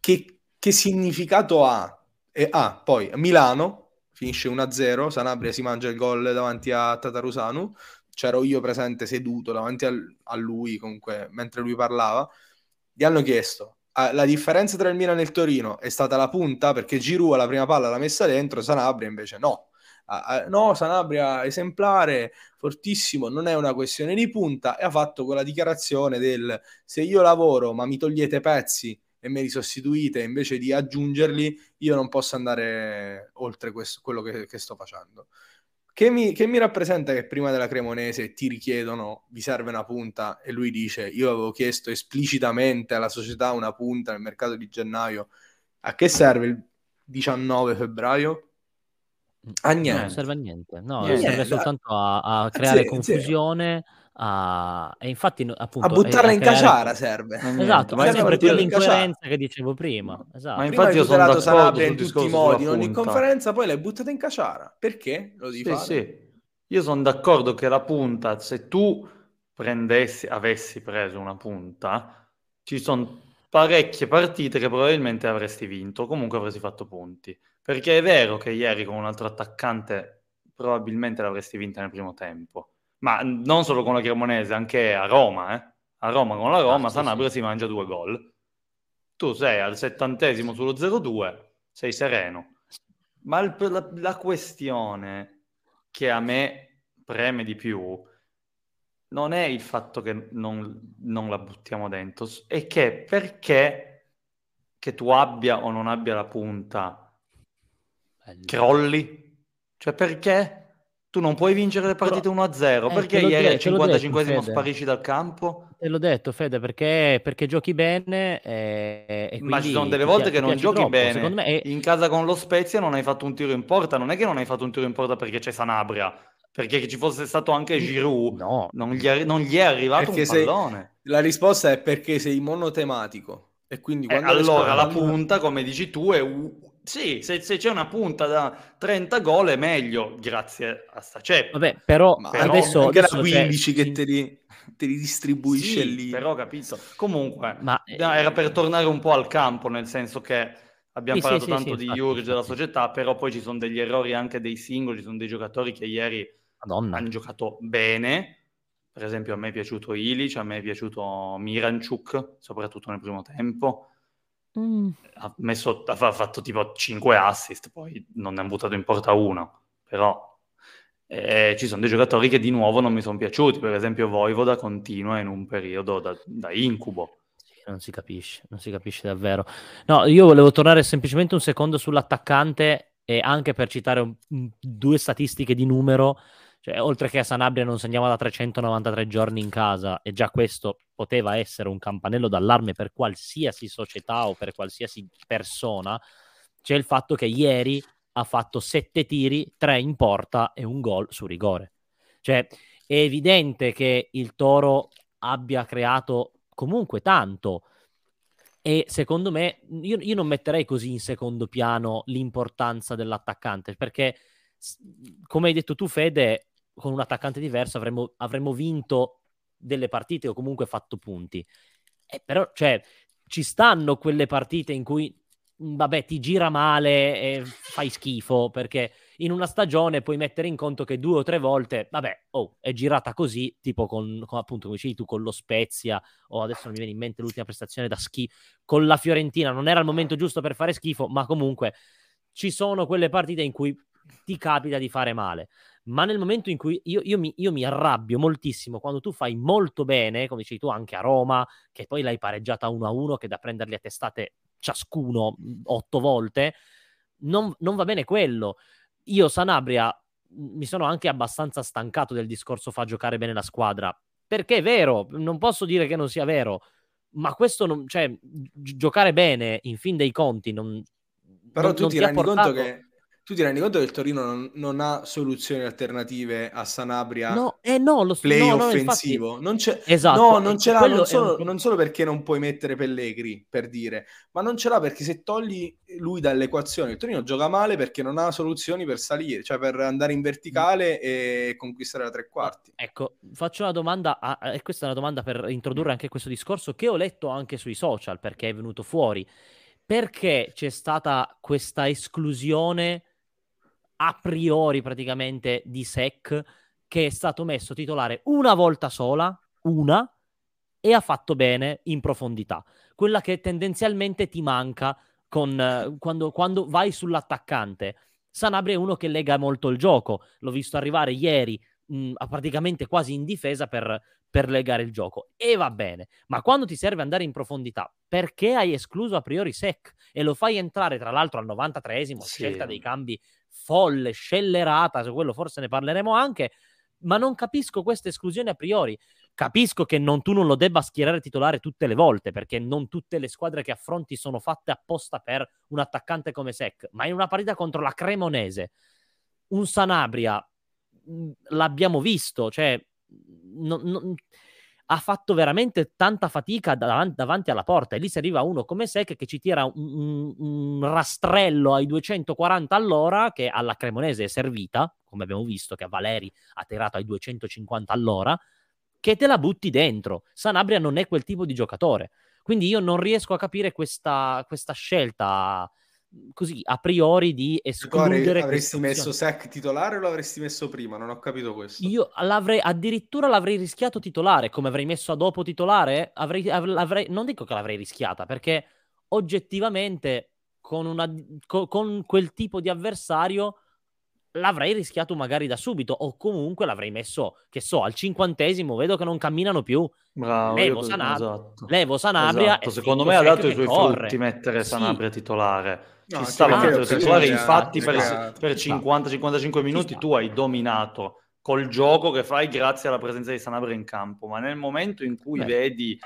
Che, che significato ha? E ha poi Milano finisce 1-0, Sanabria si mangia il gol davanti a Tatarusanu, c'ero io presente seduto davanti al, a lui comunque mentre lui parlava, gli hanno chiesto la differenza tra il Milan e il Torino è stata la punta perché Giroud alla prima palla l'ha messa dentro, Sanabria invece no. Uh, no, Sanabria esemplare, fortissimo, non è una questione di punta e ha fatto quella dichiarazione del se io lavoro ma mi togliete pezzi e me li sostituite invece di aggiungerli, io non posso andare oltre questo, quello che, che sto facendo. Che mi, che mi, rappresenta che prima della Cremonese ti richiedono, vi serve una punta e lui dice io avevo chiesto esplicitamente alla società una punta nel mercato di gennaio, a che serve il 19 febbraio? A niente. Non serve a niente, no, niente. serve soltanto a, a creare sì, confusione. Sì. A... E infatti, appunto, a buttarla in creare... caciara serve. Esatto, ma è sempre quell'incoerenza che dicevo prima. Esatto. Ma infatti io sono d'accordo in tutti i modi, in conferenza, poi l'hai buttata in caciara. Perché lo devi sì, fare? Sì. Io sono d'accordo che la punta, se tu prendessi, avessi preso una punta, ci sono parecchie partite che probabilmente avresti vinto, comunque avresti fatto punti. Perché è vero che ieri con un altro attaccante probabilmente l'avresti vinta nel primo tempo, ma non solo con la Cremonese, anche a Roma, eh? A Roma con la Roma, ah, Sanabria sì. si mangia due gol. Tu sei al settantesimo sullo 0-2, sei sereno. Ma il, la, la questione che a me preme di più non è il fatto che non, non, la buttiamo dentro, è che perché che tu abbia o non abbia la punta crolli? Cioè perché tu non puoi vincere le partite Però, 1-0? Eh, perché ieri al 55esimo sparisci dal campo? Te l'ho detto Fede, perché, perché giochi bene e, e quindi, Ma ci sono delle volte che non giochi troppo, bene. Me. In casa con lo Spezia non hai fatto un tiro in porta, non è che non hai fatto un tiro in porta perché c'è Sanabria, perché che ci fosse stato anche Giroud, no. non, gli è, non gli è arrivato perché un pallone. Sei... La risposta è perché sei monotematico. E quindi eh, allora la punta, come dici tu, è sì, se, se, c'è una punta da 30 gol è meglio, grazie a sta ceppa. Vabbè, però, Ma però adesso, anche adesso la 15 che te li, te li distribuisce sì, lì. Però capito. Comunque, Ma, era per tornare un po' al campo, nel senso che abbiamo sì, parlato sì, tanto di Jurge della società, però poi ci sono degli errori anche dei singoli, ci sono dei giocatori che ieri Madonna. hanno giocato bene. Per esempio a me è piaciuto Ilic, a me è piaciuto Miranchuk, soprattutto nel primo tempo. Mm. Ha, messo, ha fatto tipo 5 assist, poi non ne ha buttato in porta uno, però eh, ci sono dei giocatori che di nuovo non mi sono piaciuti, per esempio Voivoda continua in un periodo da, da incubo. non si capisce, non si capisce davvero. No, io volevo tornare semplicemente un secondo sull'attaccante e anche per citare un, due statistiche di numero cioè, oltre che a Sanabria non segniamo da 393 giorni in casa, e già questo poteva essere un campanello d'allarme per qualsiasi società o per qualsiasi persona, c'è il fatto che ieri ha fatto sette tiri, tre in porta e un gol su rigore. Cioè, è evidente che il Toro abbia creato comunque tanto. E secondo me, io, io non metterei così in secondo piano l'importanza dell'attaccante, perché come hai detto tu, Fede, con un attaccante diverso avremmo, avremmo vinto delle partite o comunque fatto punti. Eh, però, cioè, ci stanno quelle partite in cui, mm, vabbè, ti gira male e fai schifo, perché in una stagione puoi mettere in conto che due o tre volte, vabbè, oh, è girata così, tipo con, con appunto, come dicevi tu, con lo Spezia, o adesso non mi viene in mente l'ultima prestazione da schifo, con la Fiorentina, non era il momento giusto per fare schifo, ma comunque ci sono quelle partite in cui ti capita di fare male ma nel momento in cui io, io, mi, io, mi, arrabbio moltissimo quando tu fai molto bene, come dicevi tu anche a Roma, che poi l'hai pareggiata 1-1, che da prenderli a testate ciascuno otto volte, non, non va bene quello. Io Sanabria mi sono anche abbastanza stancato del discorso fa giocare bene la squadra, perché è vero, non posso dire che non sia vero, ma questo non, cioè, giocare bene in fin dei conti non, però non, tu non ti, ti rendi conto che tu ti rendi conto che il Torino non, non ha soluzioni alternative a Sanabria? No, eh no, lo play no, no, offensivo. Infatti... Non c'è, esatto, no, non ce l'ha non solo, un... non solo, perché non puoi mettere Pellegri, per dire, ma non ce l'ha perché se togli lui dall'equazione, il Torino gioca male perché non ha soluzioni per salire, cioè per andare in verticale e conquistare la tre quarti. Ecco, faccio una domanda, a, e questa è una domanda per introdurre anche questo discorso che ho letto anche sui social perché è venuto fuori. Perché c'è stata questa esclusione a priori praticamente di Sec che è stato messo titolare una volta sola, una, e ha fatto bene in profondità. Quella che tendenzialmente ti manca con, eh, quando, quando vai sull'attaccante. Sanabria è uno che lega molto il gioco. L'ho visto arrivare ieri mh, praticamente quasi in difesa per, per legare il gioco. E va bene. Ma quando ti serve andare in profondità, perché hai escluso a priori Sec? E lo fai entrare tra l'altro al 93esimo, sì. scelta dei cambi folle, scellerata, su quello forse ne parleremo anche, ma non capisco queste esclusioni a priori. Capisco che non, tu non lo debba schierare titolare tutte le volte, perché non tutte le squadre che affronti sono fatte apposta per un attaccante come Sec, ma in una partita contro la Cremonese, un Sanabria, mm, l'abbiamo visto, cioè... Non, non, ha fatto veramente tanta fatica davanti, davanti, alla porta e lì si arriva uno come Sec che ci tira un, un, un, rastrello ai 240 all'ora che alla Cremonese è servita, come abbiamo visto che a Valeri ha tirato ai 250 all'ora, che te la butti dentro. Sanabria non è quel tipo di giocatore. Quindi io non riesco a capire questa, questa scelta così a priori di escludere tu avresti messo Sec titolare o l'avresti messo prima? Non ho capito questo. Io l'avrei addirittura l'avrei rischiato titolare, come avrei messo a dopo titolare, avrei, avrei, non dico che l'avrei rischiata, perché oggettivamente con, una, con, con quel tipo di avversario l'avrei rischiato magari da subito o comunque l'avrei messo, che so, al cinquantesimo, vedo che non camminano più. Bravo, levo, Sanab- esatto. levo Sanabria. Esatto. Secondo me ha dato i suoi corre. frutti mettere Sanabria sì. titolare. No, Ci stava mettere titolare, infatti per, per 50-55 minuti tu hai dominato col gioco che fai grazie alla presenza di Sanabria in campo, ma nel momento in cui Beh. vedi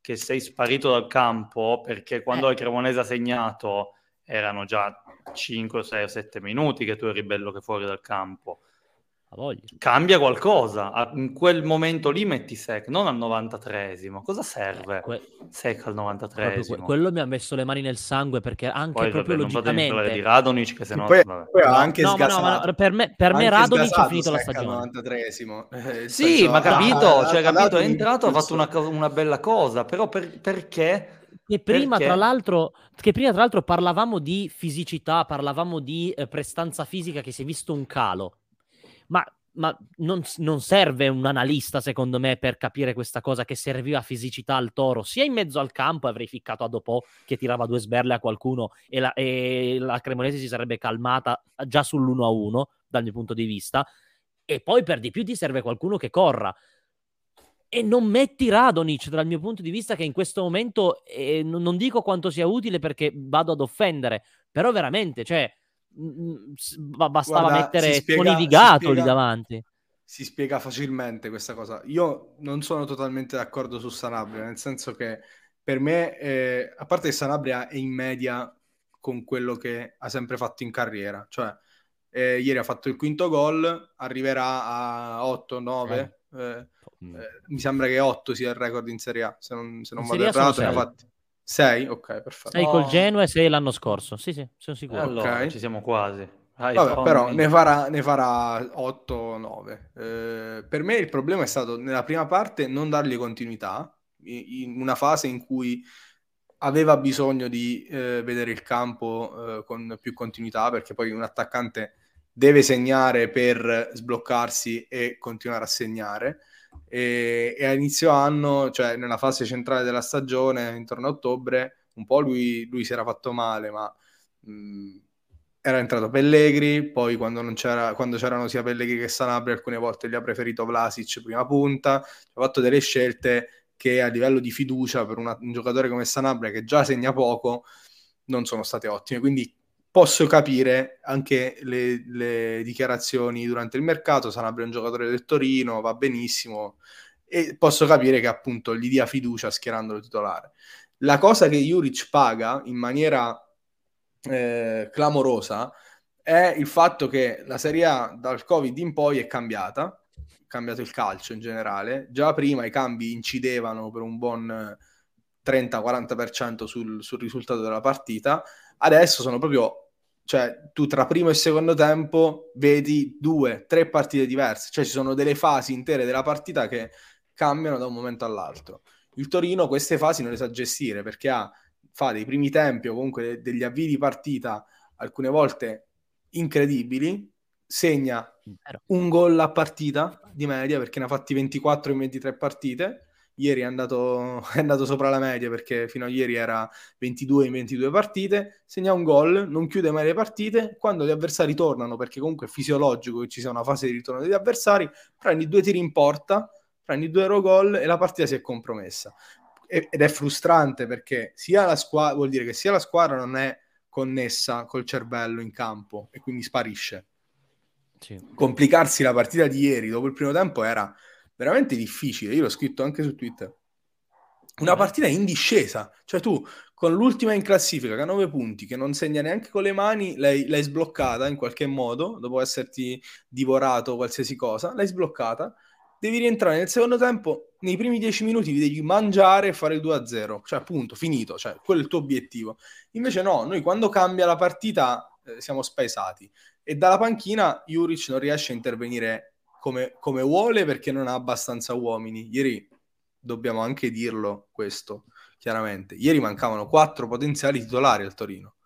che sei sparito dal campo, perché quando eh. il Cremonese ha segnato erano già 5, 6 o 7 minuti che tu eri bello che fuori dal campo. Cambia qualcosa. In quel momento lì metti Sec, non al 93esimo. Cosa serve que- Sec al 93esimo? Que- quello mi ha messo le mani nel sangue perché anche Poi, proprio vabbè, logicamente... Di Radonic che se no... Poi, poi ha anche no, no, no, per me, per me Radonic è finito la stagione. 93esimo. Eh, sì, ma capito, ah, cioè, capito, è entrato, ha fatto una, una bella cosa, però per, perché che prima, tra l'altro, che prima, tra l'altro, parlavamo di fisicità, parlavamo di eh, prestanza fisica che si è visto un calo. Ma, ma non, non, serve un analista, secondo me, per capire questa cosa che serviva fisicità al toro, sia in mezzo al campo, avrei ficcato a dopo che tirava due sberle a qualcuno e la, e la Cremonese si sarebbe calmata già sull'1-1 dal mio punto di vista. E poi per di più ti serve qualcuno che corra e non metti Radonic dal mio punto di vista che in questo momento eh, non dico quanto sia utile perché vado ad offendere, però veramente, cioè, mh, bastava Guarda, mettere spiega, Tony Vigato lì davanti. Si spiega facilmente questa cosa. Io non sono totalmente d'accordo su Sanabria, nel senso che per me, eh, a parte che Sanabria è in media con quello che ha sempre fatto in carriera, cioè eh, ieri ha fatto il quinto gol, arriverà a 8-9. Eh. Mm. Eh, mi sembra che 8 sia il record in Serie A, se non, se non vado errato, ne ha fatti 6, ok, perfetto. 6 col Genoa e 6 l'anno scorso, sì sì, sono sicuro. Allora, okay. ci siamo quasi. Vabbè, però ne farà, ne farà 8 9. Eh, per me il problema è stato nella prima parte non dargli continuità, in una fase in cui aveva bisogno di eh, vedere il campo eh, con più continuità, perché poi un attaccante deve segnare per sbloccarsi e continuare a segnare. E, e a inizio anno, cioè nella fase centrale della stagione, intorno a ottobre, un po' lui, lui si era fatto male, ma mh, era entrato Pellegri, poi quando, c'era, quando, c'erano sia Pellegri che Sanabria alcune volte gli ha preferito Vlasic prima punta, ha fatto delle scelte che a livello di fiducia per una, un giocatore come Sanabria che già segna poco non sono state ottime, quindi posso capire anche le, le, dichiarazioni durante il mercato, Sanabria è un giocatore del Torino, va benissimo, e posso capire che appunto gli dia fiducia schierandolo titolare. La cosa che Juric paga in maniera eh, clamorosa è il fatto che la Serie A dal Covid in poi è cambiata, è cambiato il calcio in generale, già prima i cambi incidevano per un buon 30-40% sul, sul risultato della partita, adesso sono proprio cioè, tu tra primo e secondo tempo vedi due, tre partite diverse, cioè ci sono delle fasi intere della partita che cambiano da un momento all'altro. Il Torino queste fasi non le sa gestire perché ha, fa dei primi tempi o comunque degli avvii di partita alcune volte incredibili, segna un gol a partita di media perché ne ha fatti 24 in 23 partite ieri è andato, è andato, sopra la media perché fino a ieri era 22 in 22 partite, segna un gol, non chiude mai le partite, quando gli avversari tornano, perché comunque è fisiologico che ci sia una fase di ritorno degli avversari, prendi due tiri in porta, prendi due euro gol e la partita si è compromessa. ed è frustrante perché sia la squadra, vuol dire che sia la squadra non è connessa col cervello in campo e quindi sparisce. Sì. Complicarsi la partita di ieri dopo il primo tempo era veramente difficile. Io l'ho scritto anche su Twitter. Una partita in discesa, cioè tu con l'ultima in classifica che ha 9 punti, che non segna neanche con le mani, l'hai, l'hai sbloccata in qualche modo, dopo esserti divorato qualsiasi cosa, l'hai sbloccata, devi rientrare nel secondo tempo, nei primi 10 minuti vi devi mangiare e fare il 2-0, cioè appunto, finito, cioè quello è il tuo obiettivo. Invece no, noi quando cambia la partita eh, siamo spaesati e dalla panchina Juric non riesce a intervenire come, come vuole perché non ha abbastanza uomini. Ieri dobbiamo anche dirlo questo chiaramente. Ieri mancavano quattro potenziali titolari al Torino.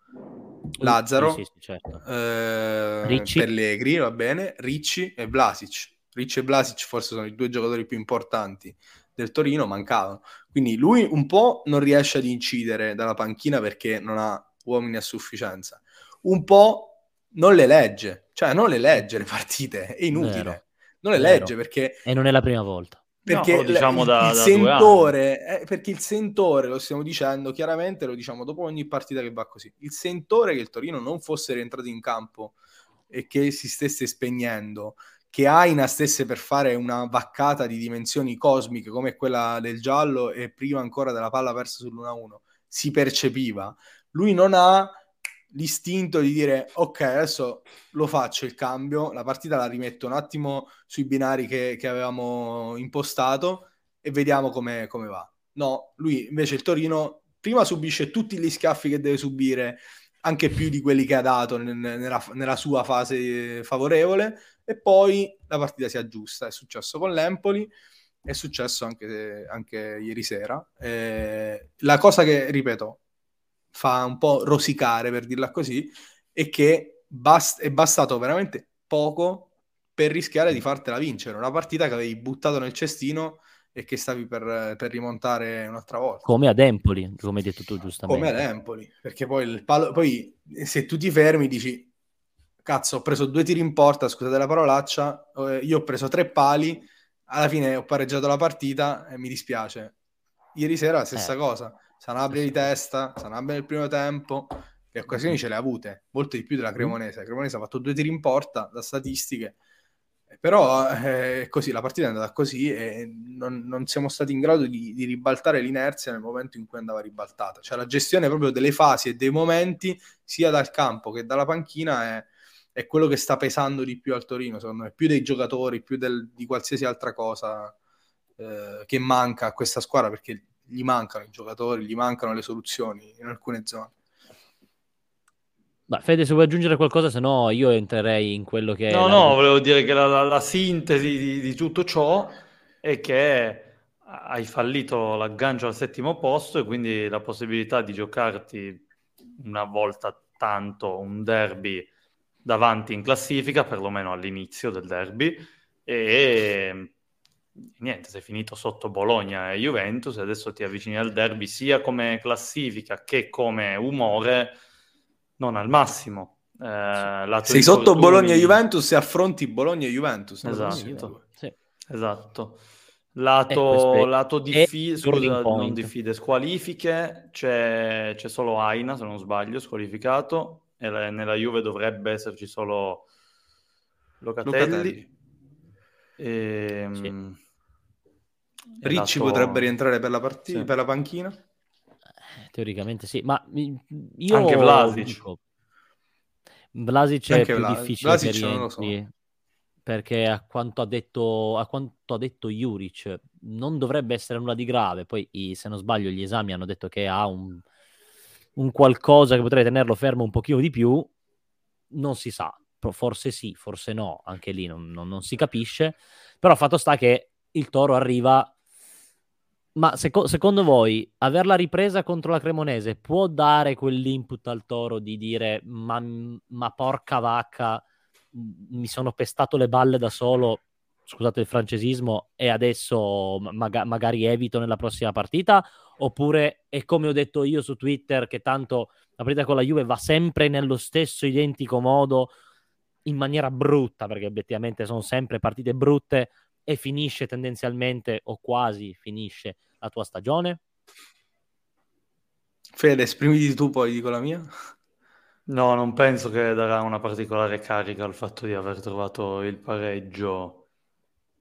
Lazzaro, sì, sì, sì, certo. eh, Pellegri, va bene, Ricci e Vlasic. Ricci e Vlasic forse sono i due giocatori più importanti del Torino, mancavano. Quindi lui un po' non riesce ad incidere dalla panchina perché non ha uomini a sufficienza. Un po' non le legge, cioè non le legge le partite, è inutile. Vero. Non le legge perché... E non è la prima volta. perché no, diciamo il, da, il da sentore, eh, perché il sentore, lo stiamo dicendo chiaramente, lo diciamo dopo ogni partita che va così, il sentore che il Torino non fosse rientrato in campo e che si stesse spegnendo, che Aina stesse per fare una vaccata di dimensioni cosmiche come quella del giallo e prima ancora della palla persa sull'1-1, si percepiva. Lui non ha l'istinto di dire ok adesso lo faccio il cambio la partita la rimetto un attimo sui binari che, che avevamo impostato e vediamo come, come va. No lui invece il Torino prima subisce tutti gli schiaffi che deve subire anche più di quelli che ha dato nella, nella sua fase favorevole e poi la partita si aggiusta. È successo con l'Empoli è successo anche, anche ieri sera. Eh, la cosa che ripeto fa un po' rosicare, per dirla così, è che bast- è bastato veramente poco per rischiare di fartela vincere. Una partita che avevi buttato nel cestino e che stavi per, per, rimontare un'altra volta. Come ad Empoli, come hai detto tu giustamente. Come ad Empoli, perché poi, il palo, poi se tu ti fermi dici cazzo ho preso due tiri in porta, scusate la parolaccia, eh, io ho preso tre pali, alla fine ho pareggiato la partita e mi dispiace. Ieri sera la stessa eh. cosa Sanabria di testa, Sanabria nel primo tempo, le occasioni ce le ha avute, molte di più della Cremonese. La Cremonese ha fatto due tiri in porta da statistiche, però eh, così, la partita è andata così e non, non siamo stati in grado di, di, ribaltare l'inerzia nel momento in cui andava ribaltata. Cioè la gestione proprio delle fasi e dei momenti, sia dal campo che dalla panchina, è, è quello che sta pesando di più al Torino, secondo me, più dei giocatori, più del, di qualsiasi altra cosa eh, che manca a questa squadra, perché gli mancano i giocatori, gli mancano le soluzioni in alcune zone. Beh, Fede, se vuoi aggiungere qualcosa, se no io entrerei in quello che... No, no, volevo dire che la, la, la sintesi di, di, tutto ciò è che hai fallito l'aggancio al settimo posto e quindi la possibilità di giocarti una volta tanto un derby davanti in classifica, perlomeno all'inizio del derby, e niente, sei finito sotto Bologna e Juventus e adesso ti avvicini al derby sia come classifica che come umore non al massimo. Eh, sei sotto Bologna e Juventus e affronti Bologna e Juventus. Esatto. Sì. esatto. Lato, lato diffi- scusa, non diffide, squalifiche, c'è, c'è, solo Aina, se non sbaglio, squalificato, e nella Juve dovrebbe esserci solo Locatelli. Locatelli. E, ehm, sì. Ricci lato... potrebbe rientrare per la, partita, sì. per la panchina? Eh, teoricamente sì, ma io... Anche Vlasic. Dico, Vlasic è più Vla... difficile Vlasic che rientri, so. perché a quanto, ha detto, a quanto ha detto Juric non dovrebbe essere nulla di grave, poi se non sbaglio gli esami hanno detto che ha un, un qualcosa che potrebbe tenerlo fermo un pochino di più, non si sa, forse sì, forse no, anche lì non, non, non si capisce, però fatto sta che il Toro arriva ma seco- secondo voi averla ripresa contro la Cremonese può dare quell'input al Toro di dire ma, ma porca vacca, mi sono pestato le balle da solo, scusate il francesismo, e adesso maga- magari evito nella prossima partita? Oppure è come ho detto io su Twitter che tanto la partita con la Juve va sempre nello stesso identico modo, in maniera brutta, perché obiettivamente sono sempre partite brutte e finisce tendenzialmente o quasi finisce la tua stagione? Fede, esprimiti tu, poi dico la mia. No, non penso che darà una particolare carica al fatto di aver trovato il pareggio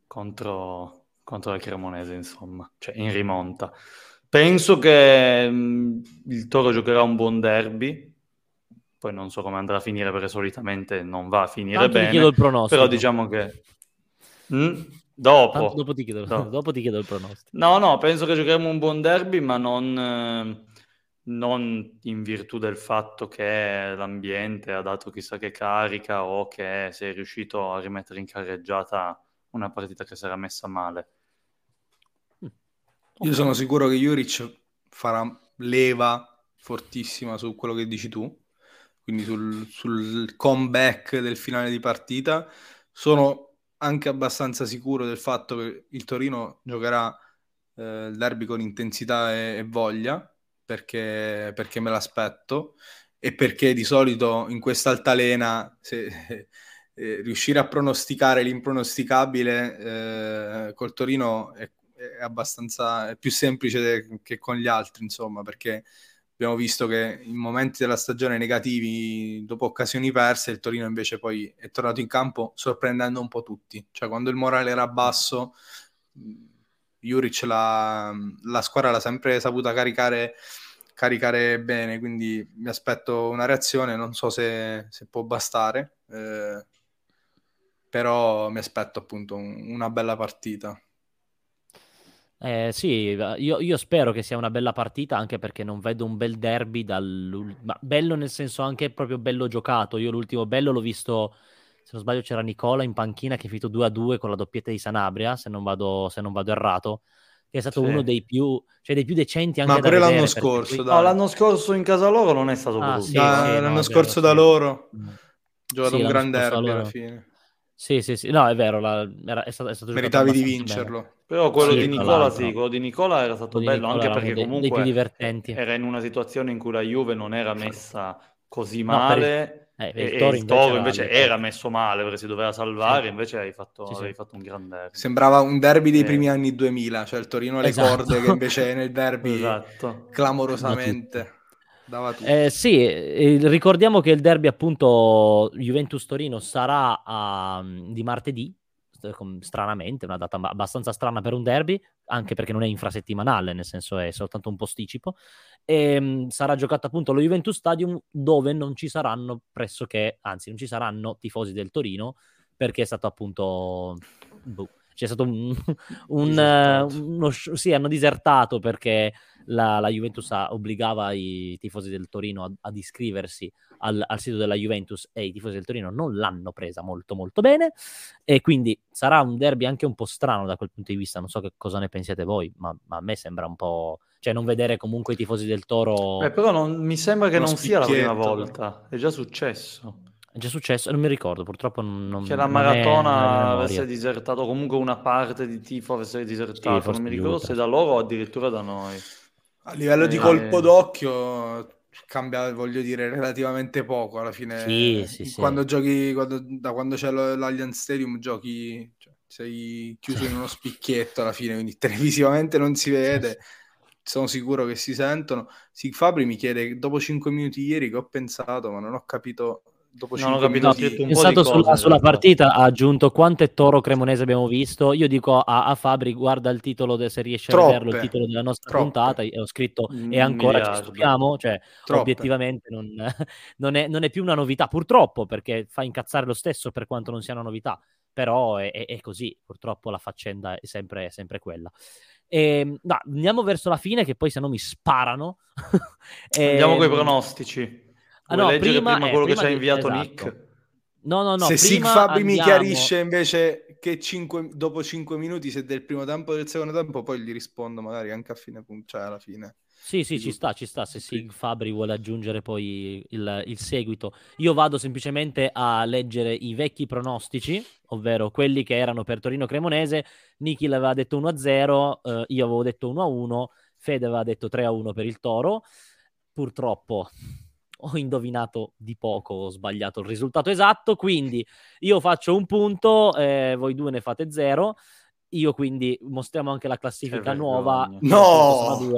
contro, contro la Cremonese, insomma, cioè in rimonta. Penso che mh, il Toro giocherà un buon derby, poi non so come andrà a finire perché solitamente non va a finire Tanto ti bene, chiedo il pronostico. però diciamo che... Mm? Dopo. Tanto dopo, ti chiedo, No. dopo ti chiedo il pronostico. No, no, penso che giocheremo un buon derby, ma non, eh, non in virtù del fatto che l'ambiente ha dato chissà che carica o che sei riuscito a rimettere in carreggiata una partita che si era messa male. Io sono sicuro che Juric farà leva fortissima su quello che dici tu, quindi sul, sul comeback del finale di partita. Sono anche abbastanza sicuro del fatto che il Torino giocherà eh, il derby con intensità e, e voglia, perché, perché me l'aspetto e perché di solito in questa altalena se, eh, riuscire a pronosticare l'impronosticabile eh, col Torino è, è abbastanza è più semplice de- che con gli altri, insomma, perché abbiamo visto che in momenti della stagione negativi, dopo occasioni perse, il Torino invece poi è tornato in campo sorprendendo un po' tutti. Cioè, quando il morale era basso, mh, Juric la, la squadra l'ha sempre saputa caricare, caricare bene, quindi mi aspetto una reazione, non so se, se può bastare, eh, però mi aspetto appunto un- una bella partita. Eh, sì, io, io spero che sia una bella partita anche perché non vedo un bel derby dal... ma bello nel senso anche proprio bello giocato. Io l'ultimo bello l'ho visto, se non sbaglio c'era Nicola in panchina che è finito 2 a 2 con la doppietta di Sanabria, se non vado, se non vado errato, che è stato Sì. uno dei più, cioè dei più decenti anche Ma da pure l'anno scorso, dai. No, l'anno scorso in casa loro non è stato Ah, sì, Da- sì, no, l'anno è scorso vero, da sì. loro Mm. ha giocato Sì, un gran derby alla fine. Sì, sì, sì, no, è vero, la- era- è stato, è stato Meritavi di abbastanza bene. Però quello Sì, di Nicola, sì, quello di Nicola era stato Quello bello anche era perché dei- dei comunque più divertenti. era in una situazione in cui la Juve non era messa così No, per il- male eh, e, il e Toro il invece Toro era invece era peggio. messo male perché si doveva salvare, Sì. invece hai fatto, Sì, sì. avevi fatto un gran derby. Sembrava un derby dei Eh. primi anni 2000, cioè il Torino alle Esatto. corde che invece nel derby Esatto. clamorosamente dava tutto. Eh, sì, eh, ricordiamo che il derby appunto Juventus-Torino sarà a- di martedì, stranamente, una data ab- abbastanza strana per un derby, anche perché non è infrasettimanale, nel senso è soltanto un posticipo, e mh, sarà giocato appunto allo Juventus Stadium dove non ci saranno pressoché, anzi non ci saranno tifosi del Torino perché è stato appunto... boh, c'è stato un, un, eh, uno sì, hanno disertato perché la, la Juventus obbligava i tifosi del Torino ad, ad iscriversi al, al sito della Juventus e i tifosi del Torino non l'hanno presa molto molto bene. E quindi sarà un derby anche un po' strano da quel punto di vista, non so che cosa ne pensiate voi, ma, ma a me sembra un po'... cioè non vedere comunque i tifosi del Toro... Eh, però non- mi sembra che non sia la prima volta, è già successo. È già successo, non mi ricordo, purtroppo non... Che la maratona avesse disertato, comunque una parte di tifo avesse disertato, forse non mi ricordo se da loro o addirittura da noi. A livello di Eh, colpo d'occhio cambia, voglio dire, relativamente poco alla fine. Sì, sì, sì. Quando giochi, quando- da quando c'è l'Allianz Stadium giochi, cioè, sei chiuso in uno spicchietto alla fine, quindi televisivamente non si vede. Sono sicuro che si sentono. Sig Fabri mi chiede dopo 5 minuti ieri che ho pensato, ma non ho capito. Dopo Non ho 5 capito, ho minuti, po' di stato cose, sulla, sulla partita, ha aggiunto quante Toro Cremonese abbiamo visto. Io dico a, a Fabri, guarda il titolo, de- se riesci a Troppe. vederlo, il titolo della nostra Troppe. puntata. E ho scritto, Un e ancora ci miliardo. stupiamo. Cioè, Troppe. obiettivamente non, non è, non è più una novità, purtroppo, perché fa incazzare lo stesso per quanto non sia una novità. Però è, è- è così, purtroppo la faccenda è sempre, è sempre quella. E, no, andiamo verso la fine, che poi se no mi sparano. Andiamo con i Ehm, pronostici. Ah, no, leggere prima- prima, eh, quello che prima ci ha inviato esatto. Nick? se No, no, no. prima Sig Fabri mi andiamo- chiarisce invece che cinque- dopo 5 minuti, se del primo tempo o del secondo tempo, poi gli rispondo magari anche a fine punto, cioè alla fine. Sì, sì, ci sta, ci sta. Se Sig Fabri vuole aggiungere poi il, il seguito, io vado semplicemente a leggere i vecchi pronostici, ovvero quelli che erano per Torino Cremonese. Niki l'aveva detto 1-0, eh, io avevo detto 1-1, Fede aveva detto 3-1 per il Toro. Purtroppo ho indovinato di poco, ho sbagliato il risultato esatto, quindi io faccio un punto, eh, voi due ne fate zero. Io quindi mostriamo anche la classifica nuova. No!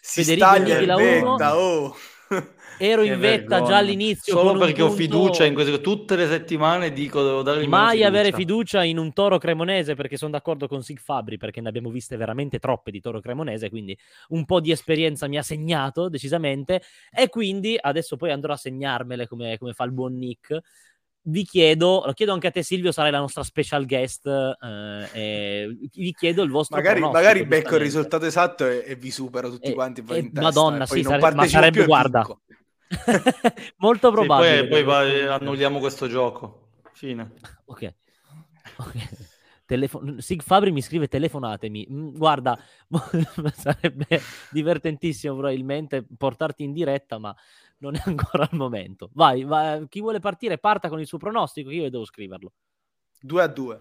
Si Federico staglia il la betta, uno. oh! Ero in vetta già all'inizio. Solo perché ho fiducia in questo. Tutte le settimane dico devo dargli Mai fiducia. avere fiducia in un toro cremonese perché sono d'accordo con Sig Fabri perché ne abbiamo viste veramente troppe di toro cremonese. Quindi un po' di esperienza mi ha segnato decisamente. E quindi adesso poi andrò a segnarmele come, come fa il buon Nick vi chiedo, lo chiedo anche a te Silvio, sarai la nostra special guest, eh, vi chiedo il vostro Magari, magari becco il risultato esatto e, e vi supero tutti e, quanti. E, Madonna, sì, sare- ma sarebbe, guarda, molto probabile. Sì, poi, poi annulliamo questo gioco. Fine. Ok. okay. Telefo- Sig Fabri mi scrive telefonatemi. Mm, guarda, sarebbe divertentissimo probabilmente portarti in diretta, ma non è ancora il momento. Vai, vai, chi vuole partire parta con il suo pronostico, io devo scriverlo. 2 a 2.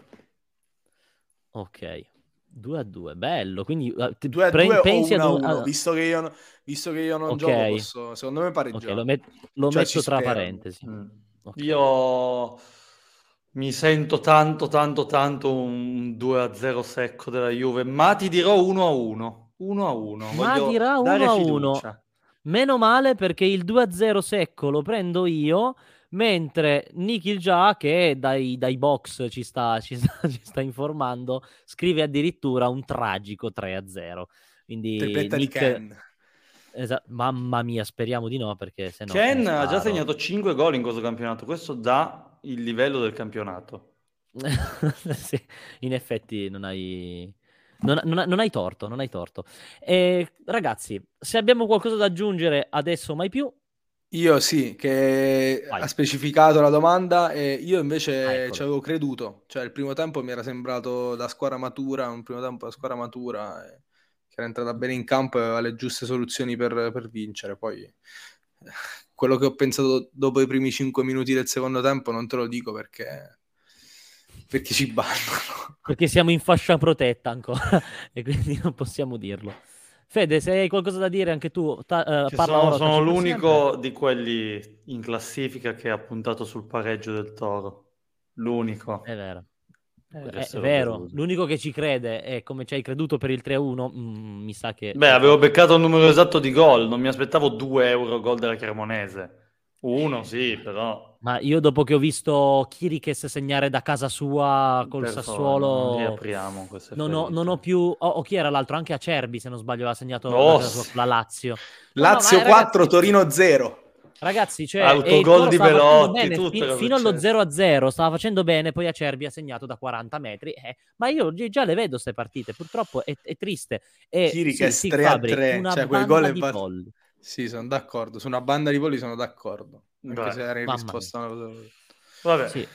Ok. 2 a 2, bello. Quindi 2 uh, a pre- 2 pensi o 1 a 1, visto, che io, visto che io non okay. gioco, posso, secondo me pareggiare. Okay, lo, met- lo cioè, metto tra spero. parentesi. Mm. Okay. Io mi sento tanto, tanto, tanto un 2 a 0 secco della Juve, ma ti dirò 1 a 1. 1 a 1. Ma dirà 1 a 1. Meno male perché il 2-0 secco lo prendo io, mentre Nikhil già che dai, dai box ci sta, ci, sta, ci sta, informando, scrive addirittura un tragico 3-0. Quindi Nick... Esa- mamma mia, speriamo di no perché se no... Ken ha già segnato 5 gol in questo campionato, questo dà il livello del campionato. sì, in effetti non hai non, non, non, hai torto, non hai torto. E, ragazzi, se abbiamo qualcosa da aggiungere adesso mai più. Io sì, che Vai. ha specificato la domanda e io invece ah, ecco. ci avevo creduto. Cioè il primo tempo mi era sembrato da squadra matura, un primo tempo da squadra matura, eh, che era entrata bene in campo e aveva le giuste soluzioni per, per vincere. Poi eh, quello che ho pensato dopo i primi 5 minuti del secondo tempo non te lo dico perché perché ci bannano. Perché siamo in fascia protetta ancora e quindi non possiamo dirlo. Fede, se hai qualcosa da dire anche tu, ta- uh, parla sono, ora. Sono l'unico sempre. di quelli in classifica che ha puntato sul pareggio del Toro. L'unico. È vero. È, è vero, l'unico che ci crede è come ci hai creduto per il 3-1. Mm, mi sa che. Beh, avevo beccato il numero esatto di gol, non mi aspettavo 2 euro gol della Cremonese. Uno, sì, però. Ma io dopo che ho visto Kirikes segnare da casa sua col per Sassuolo... Non riapriamo queste non ho, non ho, più... O oh, chi era l'altro? Anche Acerbi, se non sbaglio, ha segnato oh, la Lazio. Lazio no, 4, ragazzi... Torino 0. Ragazzi, cioè, autogol di Belotti, bene, fin, fino allo 0-0 stava facendo bene, poi Acerbi ha segnato da 40 metri. Eh, ma io già le vedo queste partite, purtroppo è, è triste. E Kirikes sì, 3 Fabri, 3, cioè quel gol è... Di Polli. Sì, sono d'accordo. Su una banda di voli sono d'accordo. Anche se era in risposta a una Vabbè. Sì.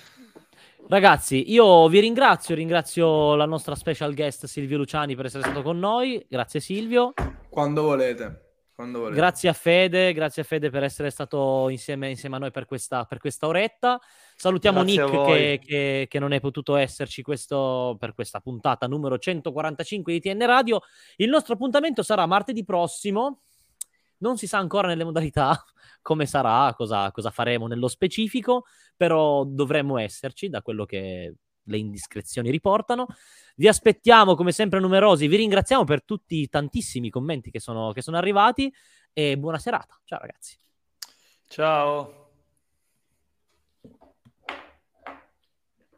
Ragazzi, io vi ringrazio, ringrazio la nostra special guest Silvio Luciani per essere stato con noi. Grazie Silvio. Quando volete. Quando volete. Grazie a Fede, grazie a Fede per essere stato insieme, insieme a noi per questa, per questa oretta. Salutiamo grazie Nick che, che, che, non è potuto esserci questo, per questa puntata numero 145 di TN Radio. Il nostro appuntamento sarà martedì prossimo non si sa ancora nelle modalità come sarà, cosa, cosa faremo nello specifico, però dovremmo esserci da quello che le indiscrezioni riportano. Vi aspettiamo come sempre numerosi, vi ringraziamo per tutti i tantissimi commenti che sono, che sono arrivati e buona serata. Ciao ragazzi. Ciao.